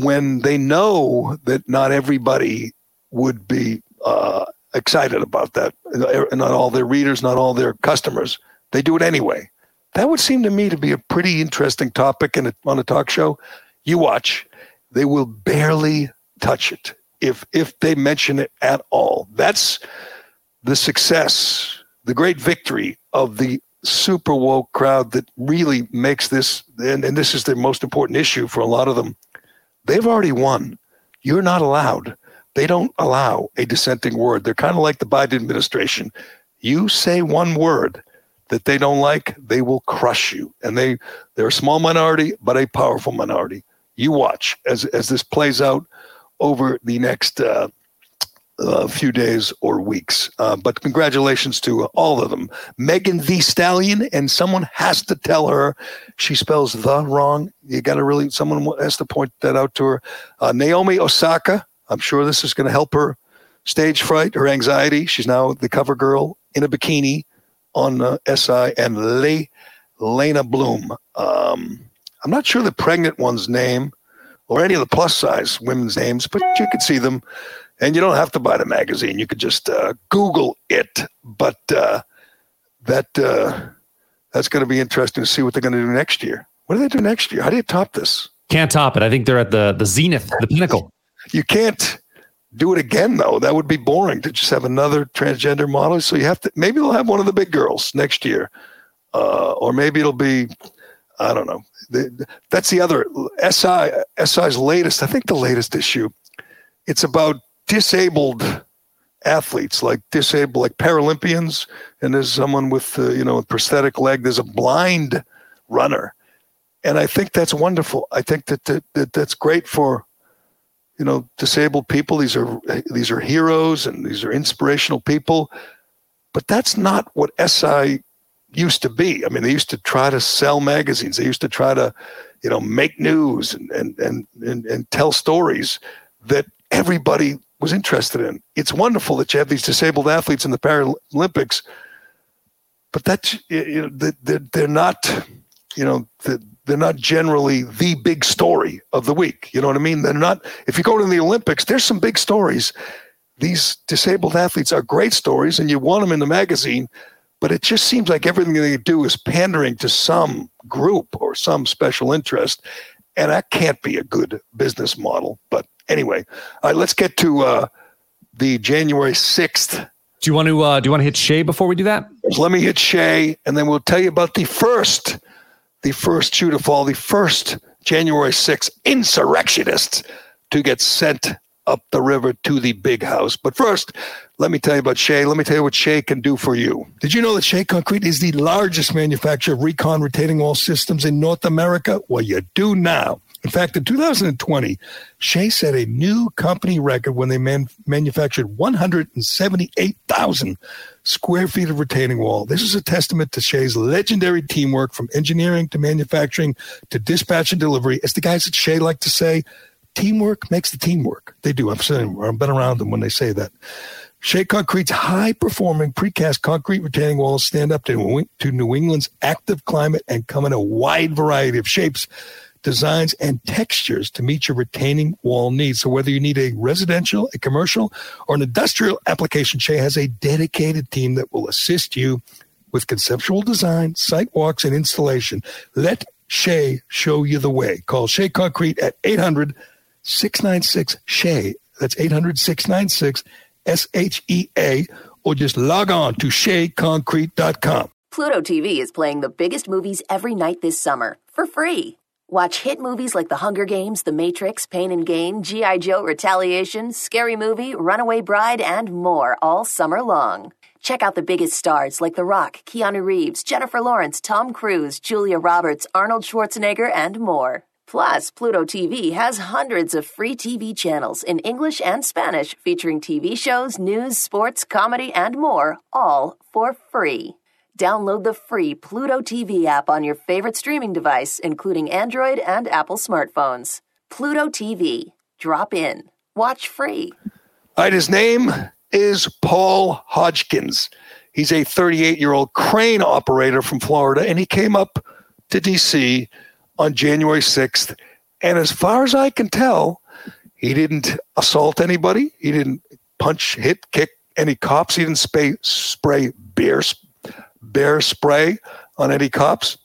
when they know that not everybody would be uh, excited about that. Not all their readers, not all their customers. They do it anyway. That would seem to me to be a pretty interesting topic in a, on a talk show. You watch, they will barely touch it if if they mention it at all. That's the success, the great victory of the super woke crowd that really makes this, and, and this is the most important issue for a lot of them. They've already won. You're not allowed. They don't allow a dissenting word. They're kind of like the Biden administration. You say one word that they don't like, they will crush you. And they they're a small minority, but a powerful minority. You watch as as this plays out over the next uh, a few days or weeks. Uh, but congratulations to all of them. Megan Thee Stallion, and someone has to tell her she spells the wrong. You got to really, someone has to point that out to her. Uh, Naomi Osaka, I'm sure this is going to help her stage fright, her anxiety. She's now the cover girl in a bikini on uh, SI, and Le- Leyna Bloom. Um, I'm not sure the pregnant one's name or any of the plus size women's names, but you could see them and you don't have to buy the magazine. You could just uh, Google it. But uh, that uh, that's going to be interesting to see what they're going to do next year. What do they do next year? How do you top this? Can't top it. I think they're at the the zenith, the pinnacle. You can't do it again though. That would be boring to just have another transgender model. So you have to maybe they'll have one of the big girls next year, uh, or maybe it'll be I don't know. That's the other SI SI's latest. I think the latest issue. It's about disabled athletes, like disabled, like Paralympians, and there's someone with uh, you know a prosthetic leg. There's a blind runner, and I think that's wonderful. I think that, that, that that's great for you know disabled people. These are these are heroes and these are inspirational people, but that's not what SI used to be. I mean, they used to try to sell magazines. They used to try to, you know, make news and and and and, and tell stories that everybody was interested in. It's wonderful that you have these disabled athletes in the Paralympics, but that's you know they're, not you know they're not generally the big story of the week. You know what I mean? They're not. If you go to the Olympics, there's some big stories. These disabled athletes are great stories, and you want them in the magazine. But it just seems like everything they do is pandering to some group or some special interest, and that can't be a good business model. But Anyway, all right, let's get to uh, the January 6th. Do you want to uh, do you want to hit Shea before we do that? Let me hit Shea, and then we'll tell you about the first, the first shoe to fall, the first January 6th insurrectionists to get sent up the river to the big house. But first, let me tell you about Shea. Let me tell you what Shea can do for you. Did you know that Shea Concrete is the largest manufacturer of recon retaining wall systems in North America? Well, you do now. In fact, in 2020, Shea set a new company record when they man- manufactured 178,000 square feet of retaining wall. This is a testament to Shea's legendary teamwork from engineering to manufacturing to dispatch and delivery. As the guys at Shea like to say, teamwork makes the teamwork. They do. I've, seen, I've been around them when they say that. Shea Concrete's high performing precast concrete retaining walls stand up to, to New England's active climate and come in a wide variety of shapes designs, and textures to meet your retaining wall needs. So whether you need a residential, a commercial, or an industrial application, Shea has a dedicated team that will assist you with conceptual design, site walks, and installation. Let Shea show you the way. Call Shea Concrete at 800 696 Shea. That's 800 696 S H E A, or just log on to SheaConcrete.com. Pluto TV is playing the biggest movies every night this summer for free. Watch hit movies like The Hunger Games, The Matrix, Pain and Gain, G.I. Joe Retaliation, Scary Movie, Runaway Bride, and more all summer long. Check out the biggest stars like The Rock, Keanu Reeves, Jennifer Lawrence, Tom Cruise, Julia Roberts, Arnold Schwarzenegger, and more. Plus, Pluto TV has hundreds of free TV channels in English and Spanish featuring TV shows, news, sports, comedy, and more, all for free. Download the free Pluto TV app on your favorite streaming device, including Android and Apple smartphones. Pluto TV. Drop in. Watch free. All right, his name is Paul Hodgkins. He's a 38 year old crane operator from Florida, and he came up to DC on January 6th. And as far as I can tell, he didn't assault anybody, he didn't punch, hit, kick any cops. He didn't spray spray beer bear spray on any cops.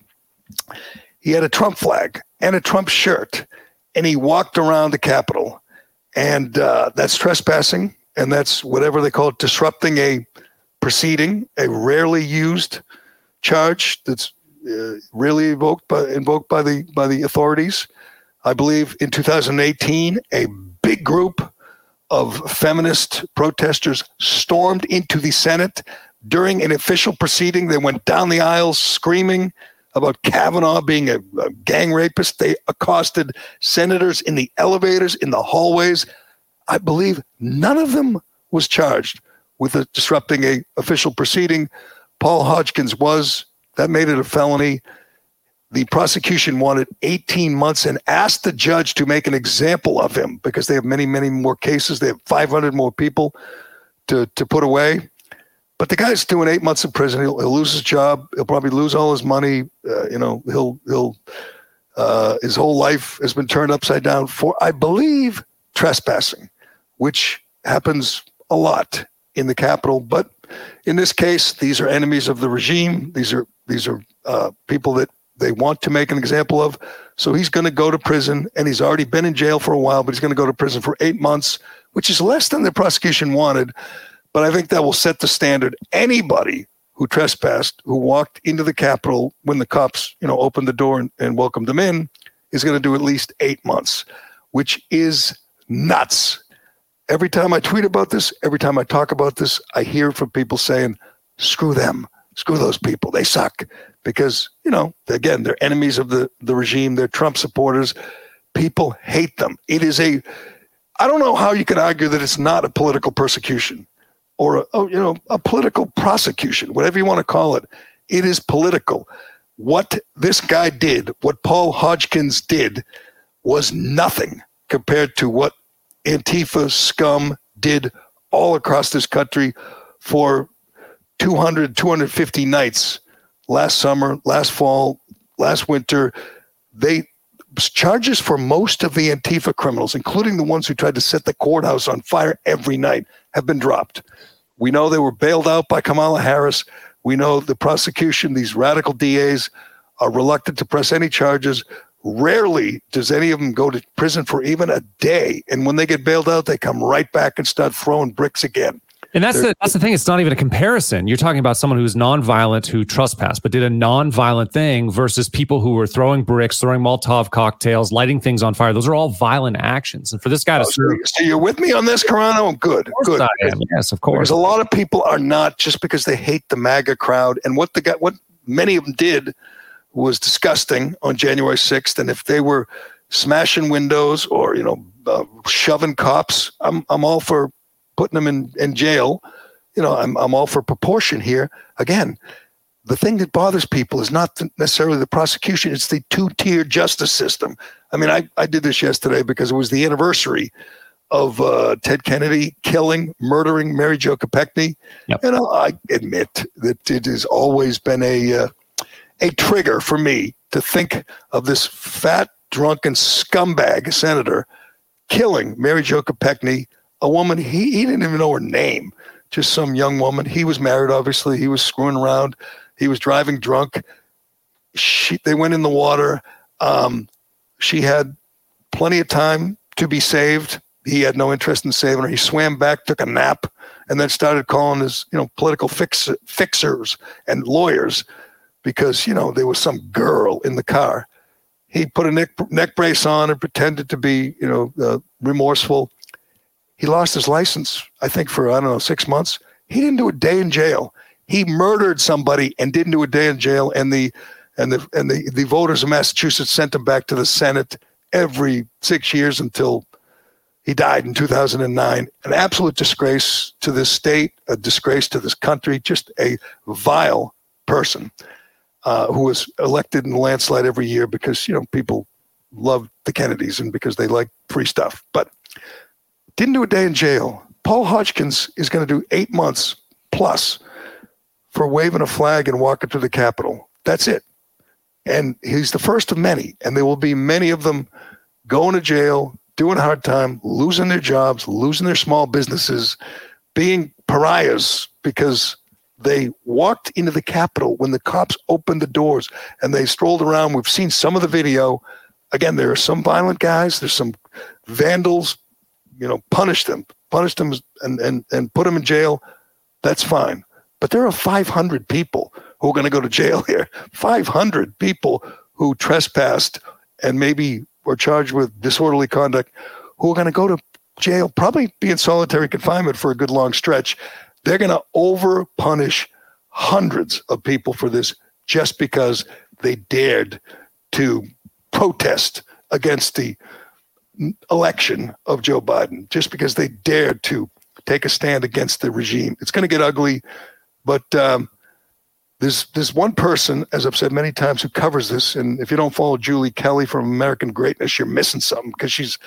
He had a Trump flag and a Trump shirt, and he walked around the Capitol, and uh, that's trespassing, and that's whatever they call it, disrupting a proceeding, a rarely used charge that's uh, rarely invoked by invoked by the by the authorities. I believe in 2018, a big group of feminist protesters stormed into the Senate during an official proceeding. They went down the aisles screaming about Kavanaugh being a, a, gang rapist. They accosted senators in the elevators, in the hallways. I believe none of them was charged with a, disrupting a official proceeding. Paul Hodgkins was. That made it a felony. The prosecution wanted 18 months and asked the judge to make an example of him because they have many, many more cases. They have 500 more people to, to put away. But the guy's doing eight months in prison. He'll, he'll lose his job. He'll probably lose all his money. Uh, you know, he'll he'll uh, his whole life has been turned upside down for, I believe, trespassing, which happens a lot in the capital. But in this case, these are enemies of the regime. These are these are uh, people that they want to make an example of. So he's going to go to prison, and he's already been in jail for a while. But he's going to go to prison for eight months, which is less than the prosecution wanted. But I think that will set the standard. Anybody who trespassed, who walked into the Capitol when the cops, you know, opened the door and, and welcomed them in, is going to do at least eight months, which is nuts. Every time I tweet about this, every time I talk about this, I hear from people saying, screw them, screw those people, they suck. Because, you know, again, they're enemies of the, the regime, they're Trump supporters. People hate them. It is a, I don't know how you can argue that it's not a political persecution or a, oh, you know a political prosecution, whatever you want to call it. It is political. What this guy did, what Paul Hodgkins did, was nothing compared to what Antifa scum did all across this country for 200, 250 nights last summer, last fall, last winter. They charges for most of the Antifa criminals, including the ones who tried to set the courthouse on fire every night, have been dropped. We know they were bailed out by Kamala Harris. We know the prosecution, these radical DAs, are reluctant to press any charges. Rarely does any of them go to prison for even a day. And when they get bailed out, they come right back and start throwing bricks again. And that's the that's the thing. It's not even a comparison. You're talking about someone who's nonviolent who trespassed, but did a nonviolent thing versus people who were throwing bricks, throwing Molotov cocktails, lighting things on fire. Those are all violent actions. And for this guy to oh, serve, so you're with me on this, Carano? Good, good. Yes, of course. Because a lot of people are not just because they hate the MAGA crowd, and what the guy, what many of them did was disgusting on January 6th. And if they were smashing windows or you know uh, shoving cops, I'm I'm all for putting them in, in jail. You know, I'm, I'm all for proportion here. Again, the thing that bothers people is not necessarily the prosecution, it's the two tier justice system. I mean, I, I did this yesterday because it was the anniversary of uh, Ted Kennedy killing, murdering Mary Jo Kopechne. Yep. And I admit that it has always been a, uh, a trigger for me to think of this fat, drunken scumbag senator killing Mary Jo Kopechne a woman he, he didn't even know her name just some young woman. He was married obviously. He was screwing around. He was driving drunk. She they went in the water. Um, she had plenty of time to be saved. He had no interest in saving her. He swam back took a nap and then started calling his you know political fix, fixers and lawyers because you know there was some girl in the car. He put a neck neck brace on and pretended to be you know uh, remorseful he lost his license, I think, for, I don't know, six months. He didn't do a day in jail. He murdered somebody and didn't do a day in jail. And the and the and the, the voters of Massachusetts sent him back to the Senate every six years until he died in 2009. An absolute disgrace to this state, a disgrace to this country, just a vile person uh, who was elected in a landslide every year because you know people love the Kennedys and because they like free stuff. But didn't do a day in jail. Paul Hodgkins is going to do eight months plus for waving a flag and walking to the Capitol. That's it. And he's the first of many. And there will be many of them going to jail, doing a hard time, losing their jobs, losing their small businesses, being pariahs because they walked into the Capitol when the cops opened the doors and they strolled around. We've seen some of the video. Again, there are some violent guys, there's some vandals, you know, punish them, punish them and, and, and put them in jail. That's fine. But there are 500 people who are going to go to jail here. 500 people who trespassed and maybe were charged with disorderly conduct who are going to go to jail, probably be in solitary confinement for a good long stretch. They're going to over punish hundreds of people for this just because they dared to protest against the election of Joe Biden, just because they dared to take a stand against the regime. It's going to get ugly, but um, there's there's one person, as I've said many times, who covers this. And if you don't follow Julie Kelly from American Greatness, you're missing something because she's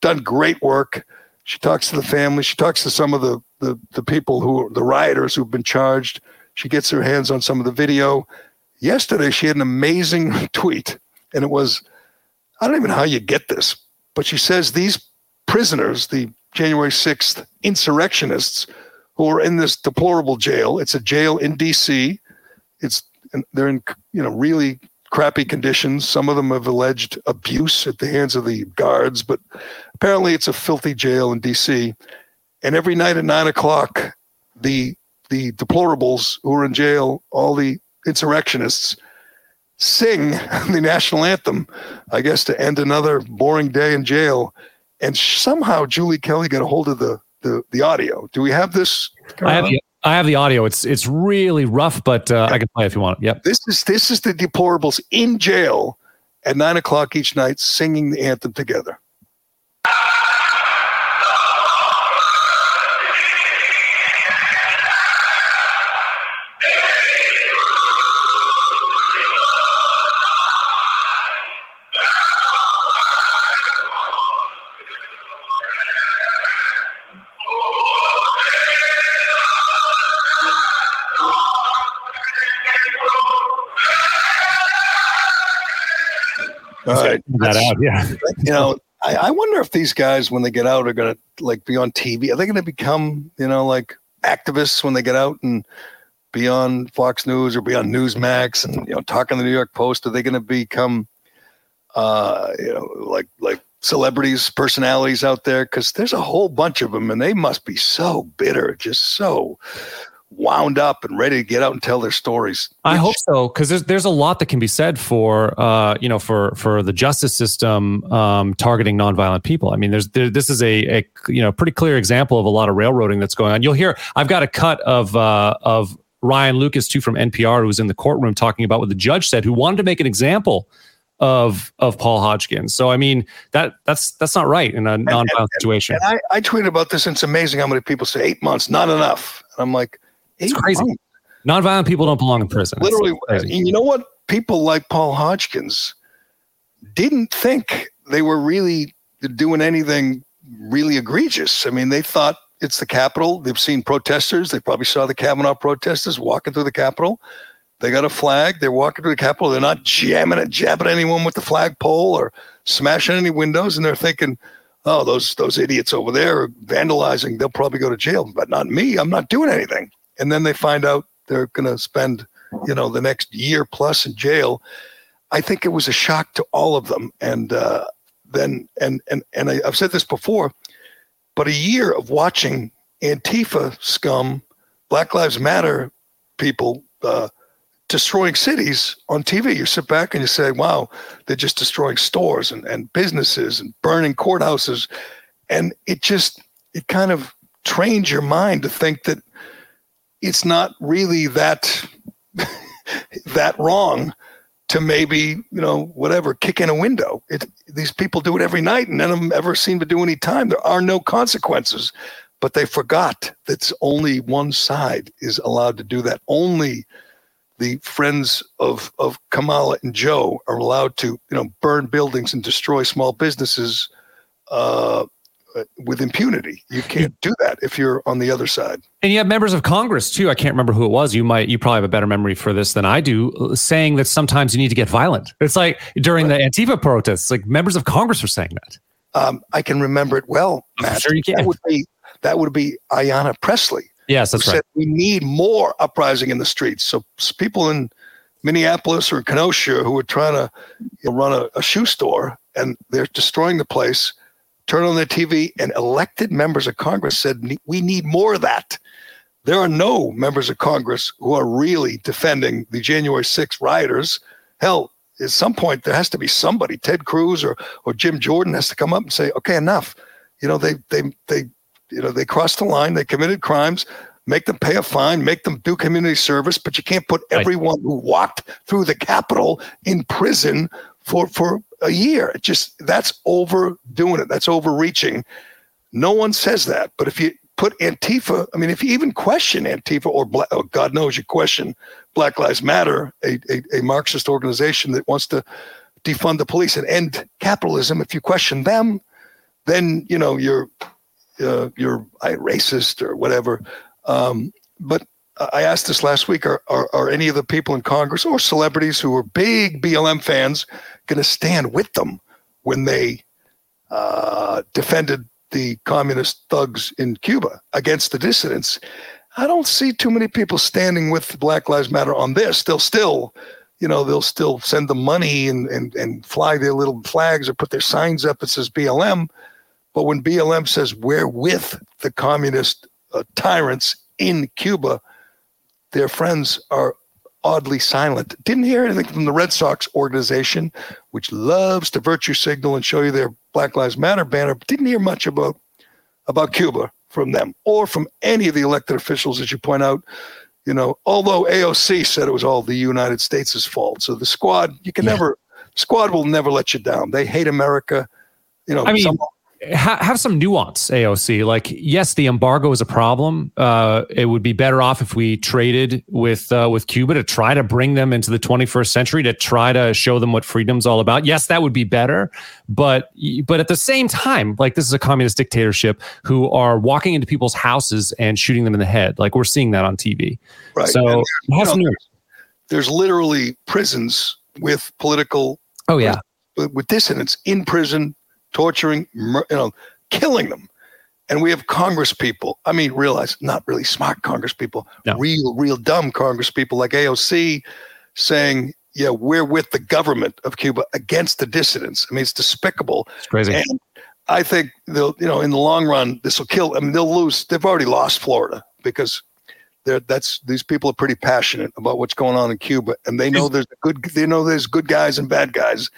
done great work. She talks to the family. She talks to some of the, the, the people who the rioters who've been charged. She gets her hands on some of the video. Yesterday, she had an amazing tweet, and it was I don't even know how you get this, but she says these prisoners, the January 6th insurrectionists who are in this deplorable jail, it's a jail in D.C. It's they're in you know really crappy conditions. Some of them have alleged abuse at the hands of the guards, but apparently it's a filthy jail in D.C. And every night at nine o'clock, the the deplorables who are in jail, all the insurrectionists, sing the national anthem. I guess to end another boring day in jail. And somehow Julie Kelly got a hold of the the, the audio. Do we have this? I have, the, I have the audio. It's it's really rough, but uh, I can play if you want. Yep. This is this is the deplorables in jail at nine o'clock each night singing the anthem together. That out. Yeah. You know, I, I, wonder if these guys, when they get out, are going to like be on TV. Are they going to become, you know, like activists when they get out and be on Fox News or be on Newsmax and you know talk on the New York Post? Are they going to become, uh, you know, like like celebrities, personalities out there? Because there's a whole bunch of them, and they must be so bitter, just so wound up and ready to get out and tell their stories. I hope so because there's there's a lot that can be said for uh, you know for for the justice system um, targeting nonviolent people. I mean, there's there, this is a, a you know pretty clear example of a lot of railroading that's going on. You'll hear I've got a cut of uh, of Ryan Lucas too from NPR who was in the courtroom talking about what the judge said, who wanted to make an example of of Paul Hodgkins. So I mean that that's that's not right in a nonviolent and, and, situation. And I, I tweeted about this, and it's amazing how many people say eight months, not enough. And I'm like, it's crazy. Months. Nonviolent people don't belong in prison. Literally, you know what? People like Paul Hodgkins didn't think they were really doing anything really egregious. I mean, they thought it's the Capitol. They've seen protesters. They probably saw the Kavanaugh protesters walking through the Capitol. They got a flag. They're walking through the Capitol. They're not jamming it, jabbing anyone with the flagpole or smashing any windows. And they're thinking, oh, those those idiots over there are vandalizing. They'll probably go to jail, but not me. I'm not doing anything and then they find out they're going to spend you know the next year plus in jail. I think it was a shock to all of them. And uh, then and and and I, i've said this before but a year of watching antifa scum black lives matter people uh, destroying cities on tv you sit back and you say wow they're just destroying stores and, and businesses and burning courthouses. And it just it kind of trains your mind to think that it's not really that that wrong to maybe you know whatever kick in a window. It, these people do it every night, and none of them ever seem to do any time. There are no consequences, but they forgot that only one side is allowed to do that. Only the friends of of Kamala and Joe are allowed to you know burn buildings and destroy small businesses. Uh, with impunity. You can't do that if you're on the other side. And you have members of Congress too. I can't remember who it was. You might, you probably have a better memory for this than I do, uh, saying that sometimes you need to get violent. It's like during right. the Antifa protests, like members of Congress were saying that. Um, I can remember it well, Matt. Sure, you can. That would be that would be Ayanna Pressley. Yes, that's who right. said we need more uprising in the streets. So people in Minneapolis or Kenosha who are trying to you know, run a, a shoe store and they're destroying the place, turn on the TV, and elected members of Congress said we need more of that. There are no members of Congress who are really defending the January 6th rioters. Hell, at some point there has to be somebody, Ted Cruz or or Jim Jordan, has to come up and say, okay, enough. You know, they they they you know they crossed the line, they committed crimes. Make them pay a fine, make them do community service, but you can't put everyone who walked through the Capitol in prison for for a year. It just that's overdoing it. That's overreaching. No one says that, but if you put Antifa, I mean, if you even question Antifa or, Bla oh, God knows you question Black Lives Matter, a, a, a Marxist organization that wants to defund the police and end capitalism, if you question them, then you know you're uh, you're a racist or whatever. Um, but I asked this last week: are, are are any of the people in Congress or celebrities who are big BLM fans going to stand with them when they uh, defended the communist thugs in Cuba against the dissidents? I don't see too many people standing with Black Lives Matter on this. They'll still, you know, they'll still send them money and, and, and fly their little flags or put their signs up that says BLM. But when BLM says we're with the communist uh, tyrants in Cuba, their friends are oddly silent. Didn't hear anything from the Red Sox organization, which loves to virtue signal and show you their Black Lives Matter banner. Didn't hear much about about Cuba from them or from any of the elected officials, as you point out. You know, although AOC said it was all the United States' fault. So the squad, you can Yeah. never, squad will never let you down. They hate America. You know, I mean, some- ha- have some nuance, AOC. Like, yes, the embargo is a problem. Uh, it would be better off if we traded with uh, with Cuba to try to bring them into the 21st century to try to show them what freedom's all about. Yes, that would be better, but but at the same time, like this is a communist dictatorship who are walking into people's houses and shooting them in the head. Like we're seeing that on TV. right. So And have you some know, there's literally prisons with political Oh yeah, with, with dissidents in prison, torturing, mur- you know, killing them. And we have Congress people. I mean, realize not really smart Congress people, No. real, real dumb Congress people like AOC saying, yeah, we're with the government of Cuba against the dissidents. I mean, it's despicable. it's crazy. And I think they'll, you know, in the long run, this will kill. I mean, they'll lose. They've already lost Florida because they're that's these people are pretty passionate about what's going on in Cuba, and they know there's good. They know there's good guys and bad guys,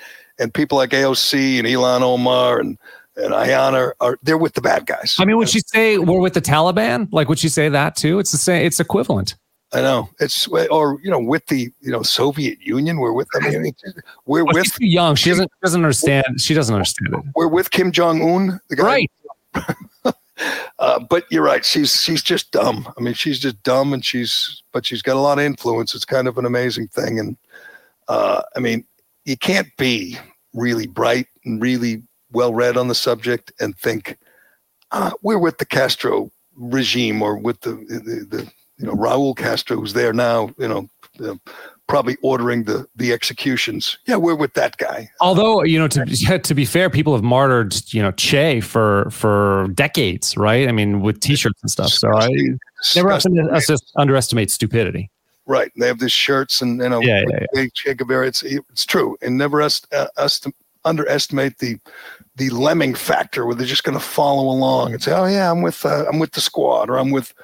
and people like AOC and Ilhan Omar and and Ayanna are they're with the bad guys. I mean, would she say we're with the Taliban? Like, would she say that too? It's the same. It's equivalent. I know it's or you know with the you know Soviet Union. We're with. I mean, we're Well, with young. She doesn't doesn't understand. She doesn't understand it. we're with Kim Jong Un. The guy Right. Uh, but you're right. She's she's just dumb. I mean, she's just dumb, and she's but she's got a lot of influence. It's kind of an amazing thing. And uh, I mean, you can't be really bright and really well read on the subject and think uh, we're with the Castro regime or with the, the the you know Raul Castro who's there now. You know. uh, Probably ordering the the executions. Yeah, we're with that guy. Although you know, to to be fair, people have martyred you know Che for for decades, right? I mean, with T-shirts and stuff. So I never underestimate stupidity. Right. They have these shirts and you know Yeah, yeah, Guevara. It's it's true, and never est- uh, est- underestimate the the lemming factor where they're just going to follow along and say, "Oh yeah, I'm with uh, I'm with the squad," or "I'm with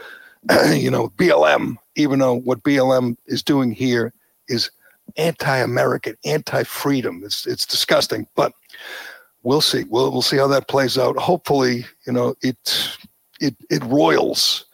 you know BLM," even though what BLM is doing here is anti-American, anti-freedom. It's it's disgusting, but we'll see. We'll we'll see how that plays out. Hopefully, you know it it it royals,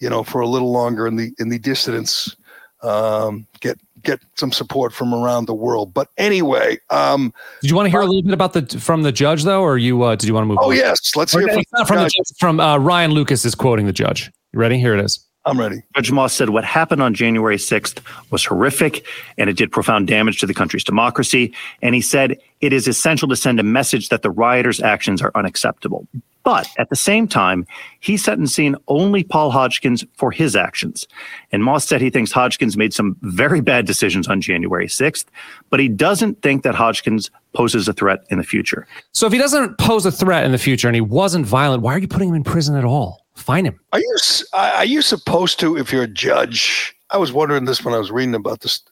you know, for a little longer, and the in the dissidents um, get get some support from around the world. But anyway, um, Did you want to hear a little bit about the from the judge though, or you uh, did you want to move? oh on? yes, let's Or hear from, it's from the Judge. judge. From uh, Ryan Lucas is quoting the judge. You ready? Here it is. I'm ready. Judge Moss said what happened on January 6th was horrific and it did profound damage to the country's democracy. And he said it is essential to send a message that the rioters' actions are unacceptable. But at the same time, he's sentencing only Paul Hodgkins for his actions. And Moss said he thinks Hodgkins made some very bad decisions on January 6th, but he doesn't think that Hodgkins poses a threat in the future. So if he doesn't pose a threat in the future and he wasn't violent, why are you putting him in prison at all? Fine him. Are you are are you supposed to, if you're a judge? I was wondering this when I was reading about this.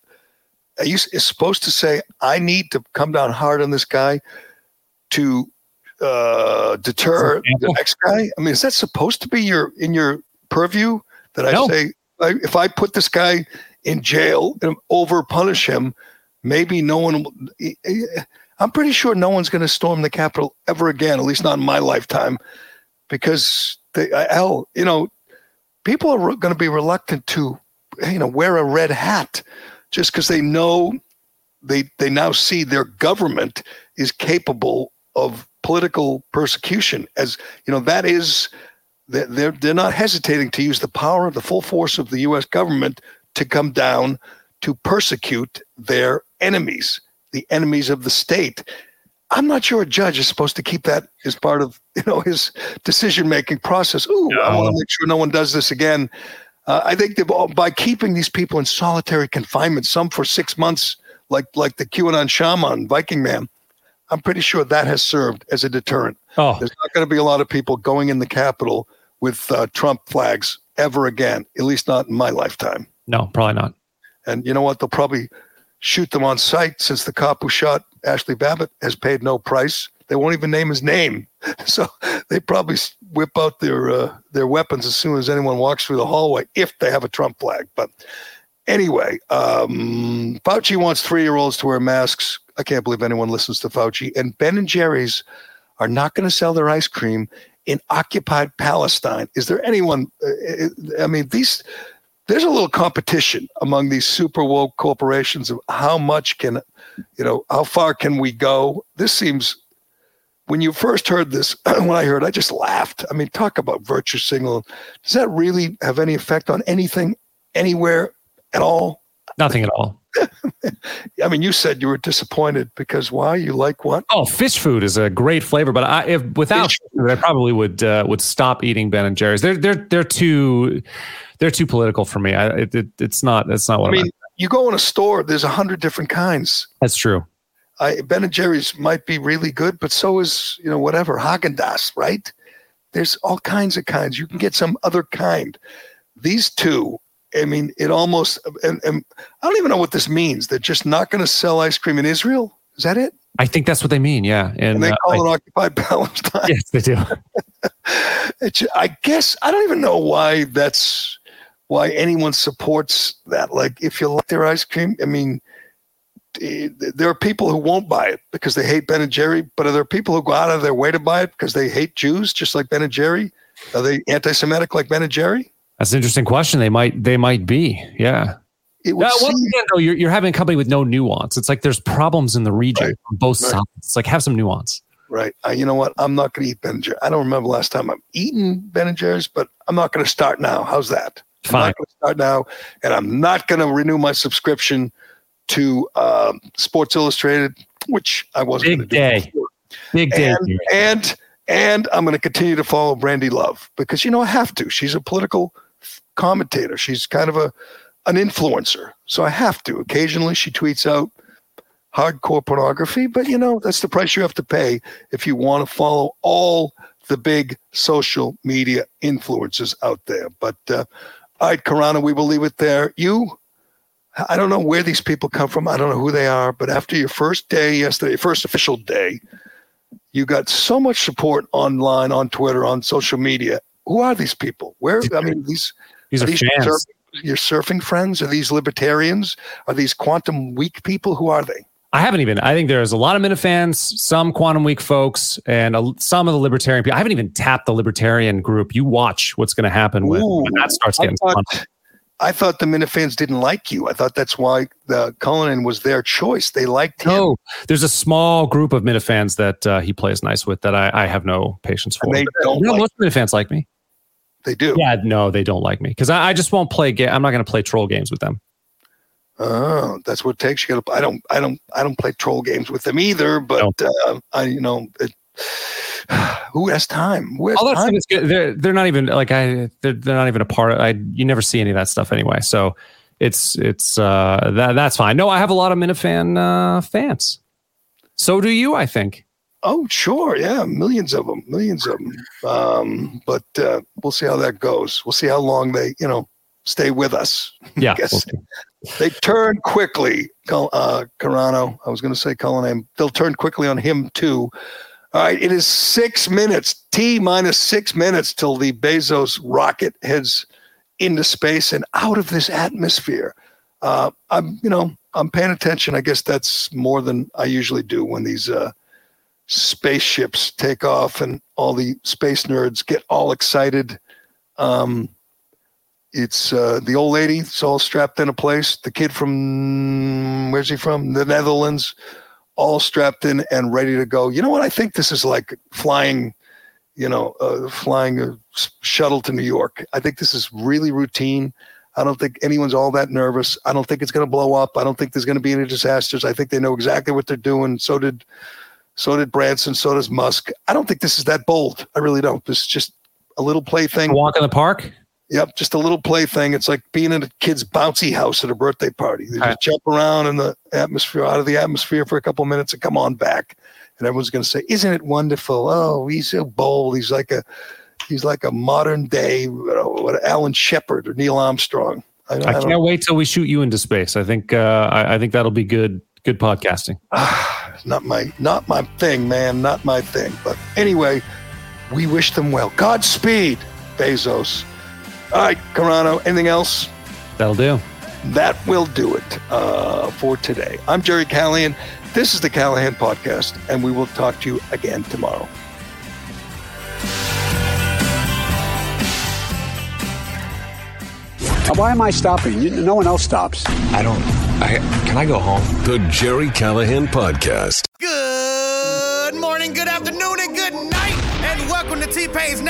Are you supposed to say, "I need to come down hard on this guy to uh, deter the next guy"? I mean, is that supposed to be your in your purview? That I No. say, I, if I put this guy in jail and over punish him, maybe no one. will- I'm pretty sure no one's going to storm the Capitol ever again, at least not in my lifetime, because they, hell, you know, people are going to be reluctant to, you know, wear a red hat just because they know they they now see their government is capable of political persecution. As you know, that is they're they're, not hesitating to use the power, the full force of the U.S. government to come down to persecute their enemies, the enemies of the state. I'm not sure a judge is supposed to keep that as part of you know his decision making process. Ooh, I want to make sure no one does this again. Uh, I think they've by keeping these people in solitary confinement, some for six months, like like the QAnon shaman Viking man, I'm pretty sure that has served as a deterrent. Oh, There's not going to be a lot of people going in the Capitol with uh, Trump flags ever again, at least not in my lifetime. no, probably not. And you know what? They'll probably shoot them on sight since the cop who shot Ashli Babbitt has paid no price. They won't even name his name, so they probably whip out their uh, their weapons as soon as anyone walks through the hallway if they have a Trump flag. But anyway, um, Fauci wants three year olds to wear masks. I can't believe anyone listens to Fauci. And Ben and Jerry's are not going to sell their ice cream in occupied Palestine. Is there anyone? uh, I mean, these there's a little competition among these super woke corporations of how much can you know how far can we go this seems when you first heard this when i heard i just laughed i mean talk about virtue signal does that really have any effect on anything anywhere at all Nothing at all. i mean you said you were disappointed because why you like what Oh, Phish Food is a great flavor, but I, if without food, I probably would uh, would stop eating Ben and Jerry's. They're they're they're too they're too political for me. I, it, it, it's not that's not what i mean mean. you go in a store there's a hundred different kinds That's true. I, Ben and Jerry's might be really good, but so is you know whatever Haagen Dazs, right? There's all kinds of kinds. You can get some other kind. These two, I mean, it almost and, and I don't even know what this means. They're just not going to sell ice cream in Israel. Is that it? I think that's what they mean. Yeah, and, And they uh, call I- it occupied Palestine. yes, they do. It's, I guess I don't even know why that's why anyone supports that. Like, if you like their ice cream, I mean, there are people who won't buy it because they hate Ben and Jerry, but are there people who go out of their way to buy it because they hate Jews, just like Ben and Jerry? Are they anti-Semitic like Ben and Jerry? That's an interesting question. They might they might be. Yeah. It would Yeah, once again, though, you're, you're having a company with no nuance. It's like there's problems in the region Right. on both Right. sides. It's like have some nuance. right. Uh, you know what? I'm not going to eat Ben. I don't remember last time I've eaten Ben Jerry's, but I'm not going to start now. How's that? I'm Fine. not going to start now, and I'm not going to renew my subscription to um, Sports Illustrated, which I wasn't Big going to do day. before. Big day. And, and and I'm going to continue to follow Brandi Love because you know I have to. She's a political commentator. She's kind of a an influencer, so I have to. Occasionally, she tweets out hardcore pornography, but you know that's the price you have to pay if you want to follow all the big social media influencers out there. But uh, all right, Carano, we will leave it there. You. I don't know where these people come from. I don't know who they are, but after your first day yesterday, first official day, you got so much support online, on Twitter, on social media. Who are these people? Where? I mean, these These are are these surf- your surfing friends? Are these libertarians? Are these Quantum Week people? Who are they? I haven't even. I think there's a lot of Minifans, some Quantum Week folks, and a, some of the Libertarian people. I haven't even tapped the Libertarian group. You watch what's going to happen when, Ooh, when that starts getting thought, fun. I thought the Minifans didn't like you. I thought that's why the Cullinan was their choice. They liked him. No, there's a small group of Minifans that uh, he plays nice with that I, I have no patience for. And they don't no, like- most Minifans like me. They do. Yeah, no, they don't like me because I, I just won't play. Ga- I'm not going to play troll games with them. Oh, that's what it takes. You got to. I don't. I don't. I don't play troll games with them either. But uh, I, you know, it, who has time? Who has All that time? stuff is good. They're they're not even like I. They're, they're not even a part. Of, I you never see any of that stuff anyway. So it's it's uh that that's fine. No, I have a lot of Minifan uh, fans. So do you, I think. Oh, sure, yeah, millions of them, millions of them. Um, but uh, we'll see how that goes. We'll see how long they, you know, stay with us. Yeah. Guess they turn quickly. Uh, Carano, I was going to say Cullinane. They'll turn quickly on him too. All right, it is six minutes, T minus six minutes till the Bezos rocket heads into space and out of this atmosphere. Uh, I'm, you know, I'm paying attention. I guess that's more than I usually do when these uh, spaceships take off and all the space nerds get all excited. Um, it's uh, the old lady. It's all strapped in a place. The kid from where's he from? The Netherlands, all strapped in and ready to go. You know what? I think this is like flying. You know, uh, flying a shuttle to New York. I think this is really routine. I don't think anyone's all that nervous. I don't think it's going to blow up. I don't think there's going to be any disasters. I think they know exactly what they're doing. So did so did Branson. So does Musk. I don't think this is that bold. I really don't. This is just a little plaything. Walk in the park. Yep, just a little plaything. It's like being in a kid's bouncy house at a birthday party. They just right. jump around in the atmosphere, out of the atmosphere for a couple minutes, and come on back. And everyone's going to say, "Isn't it wonderful? Oh, he's so bold. He's like a, he's like a modern day you know, what, Alan Shepard or Neil Armstrong." I, I, I can't wait till we shoot you into space. I think uh, I, I think that'll be good good podcasting. not my not my thing, man. Not my thing. But anyway, we wish them well. Godspeed, Bezos. All right, Carano. Anything else? That'll do. That will do it uh, for today. I'm Jerry Callahan. This is the Callahan Podcast, and we will talk to you again tomorrow. Why am I stopping? No one else stops. I don't. I can I go home? The Jerry Callahan Podcast. Good morning, good afternoon, and good night. And welcome to T Pain's Nappy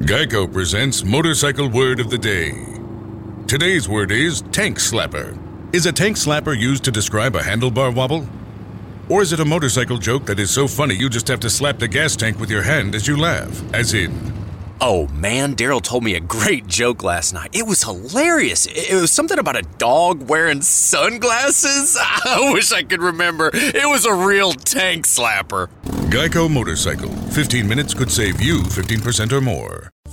Geico presents Motorcycle Word of the Day. Today's word is tank slapper. Is a tank slapper used to describe a handlebar wobble? Or is it a motorcycle joke that is so funny you just have to slap the gas tank with your hand as you laugh? As in, Oh man, Daryl told me a great joke last night. It was hilarious. It was something about a dog wearing sunglasses. I wish I could remember. It was a real tank slapper. Geico Motorcycle. 15 minutes could save you 15% or more.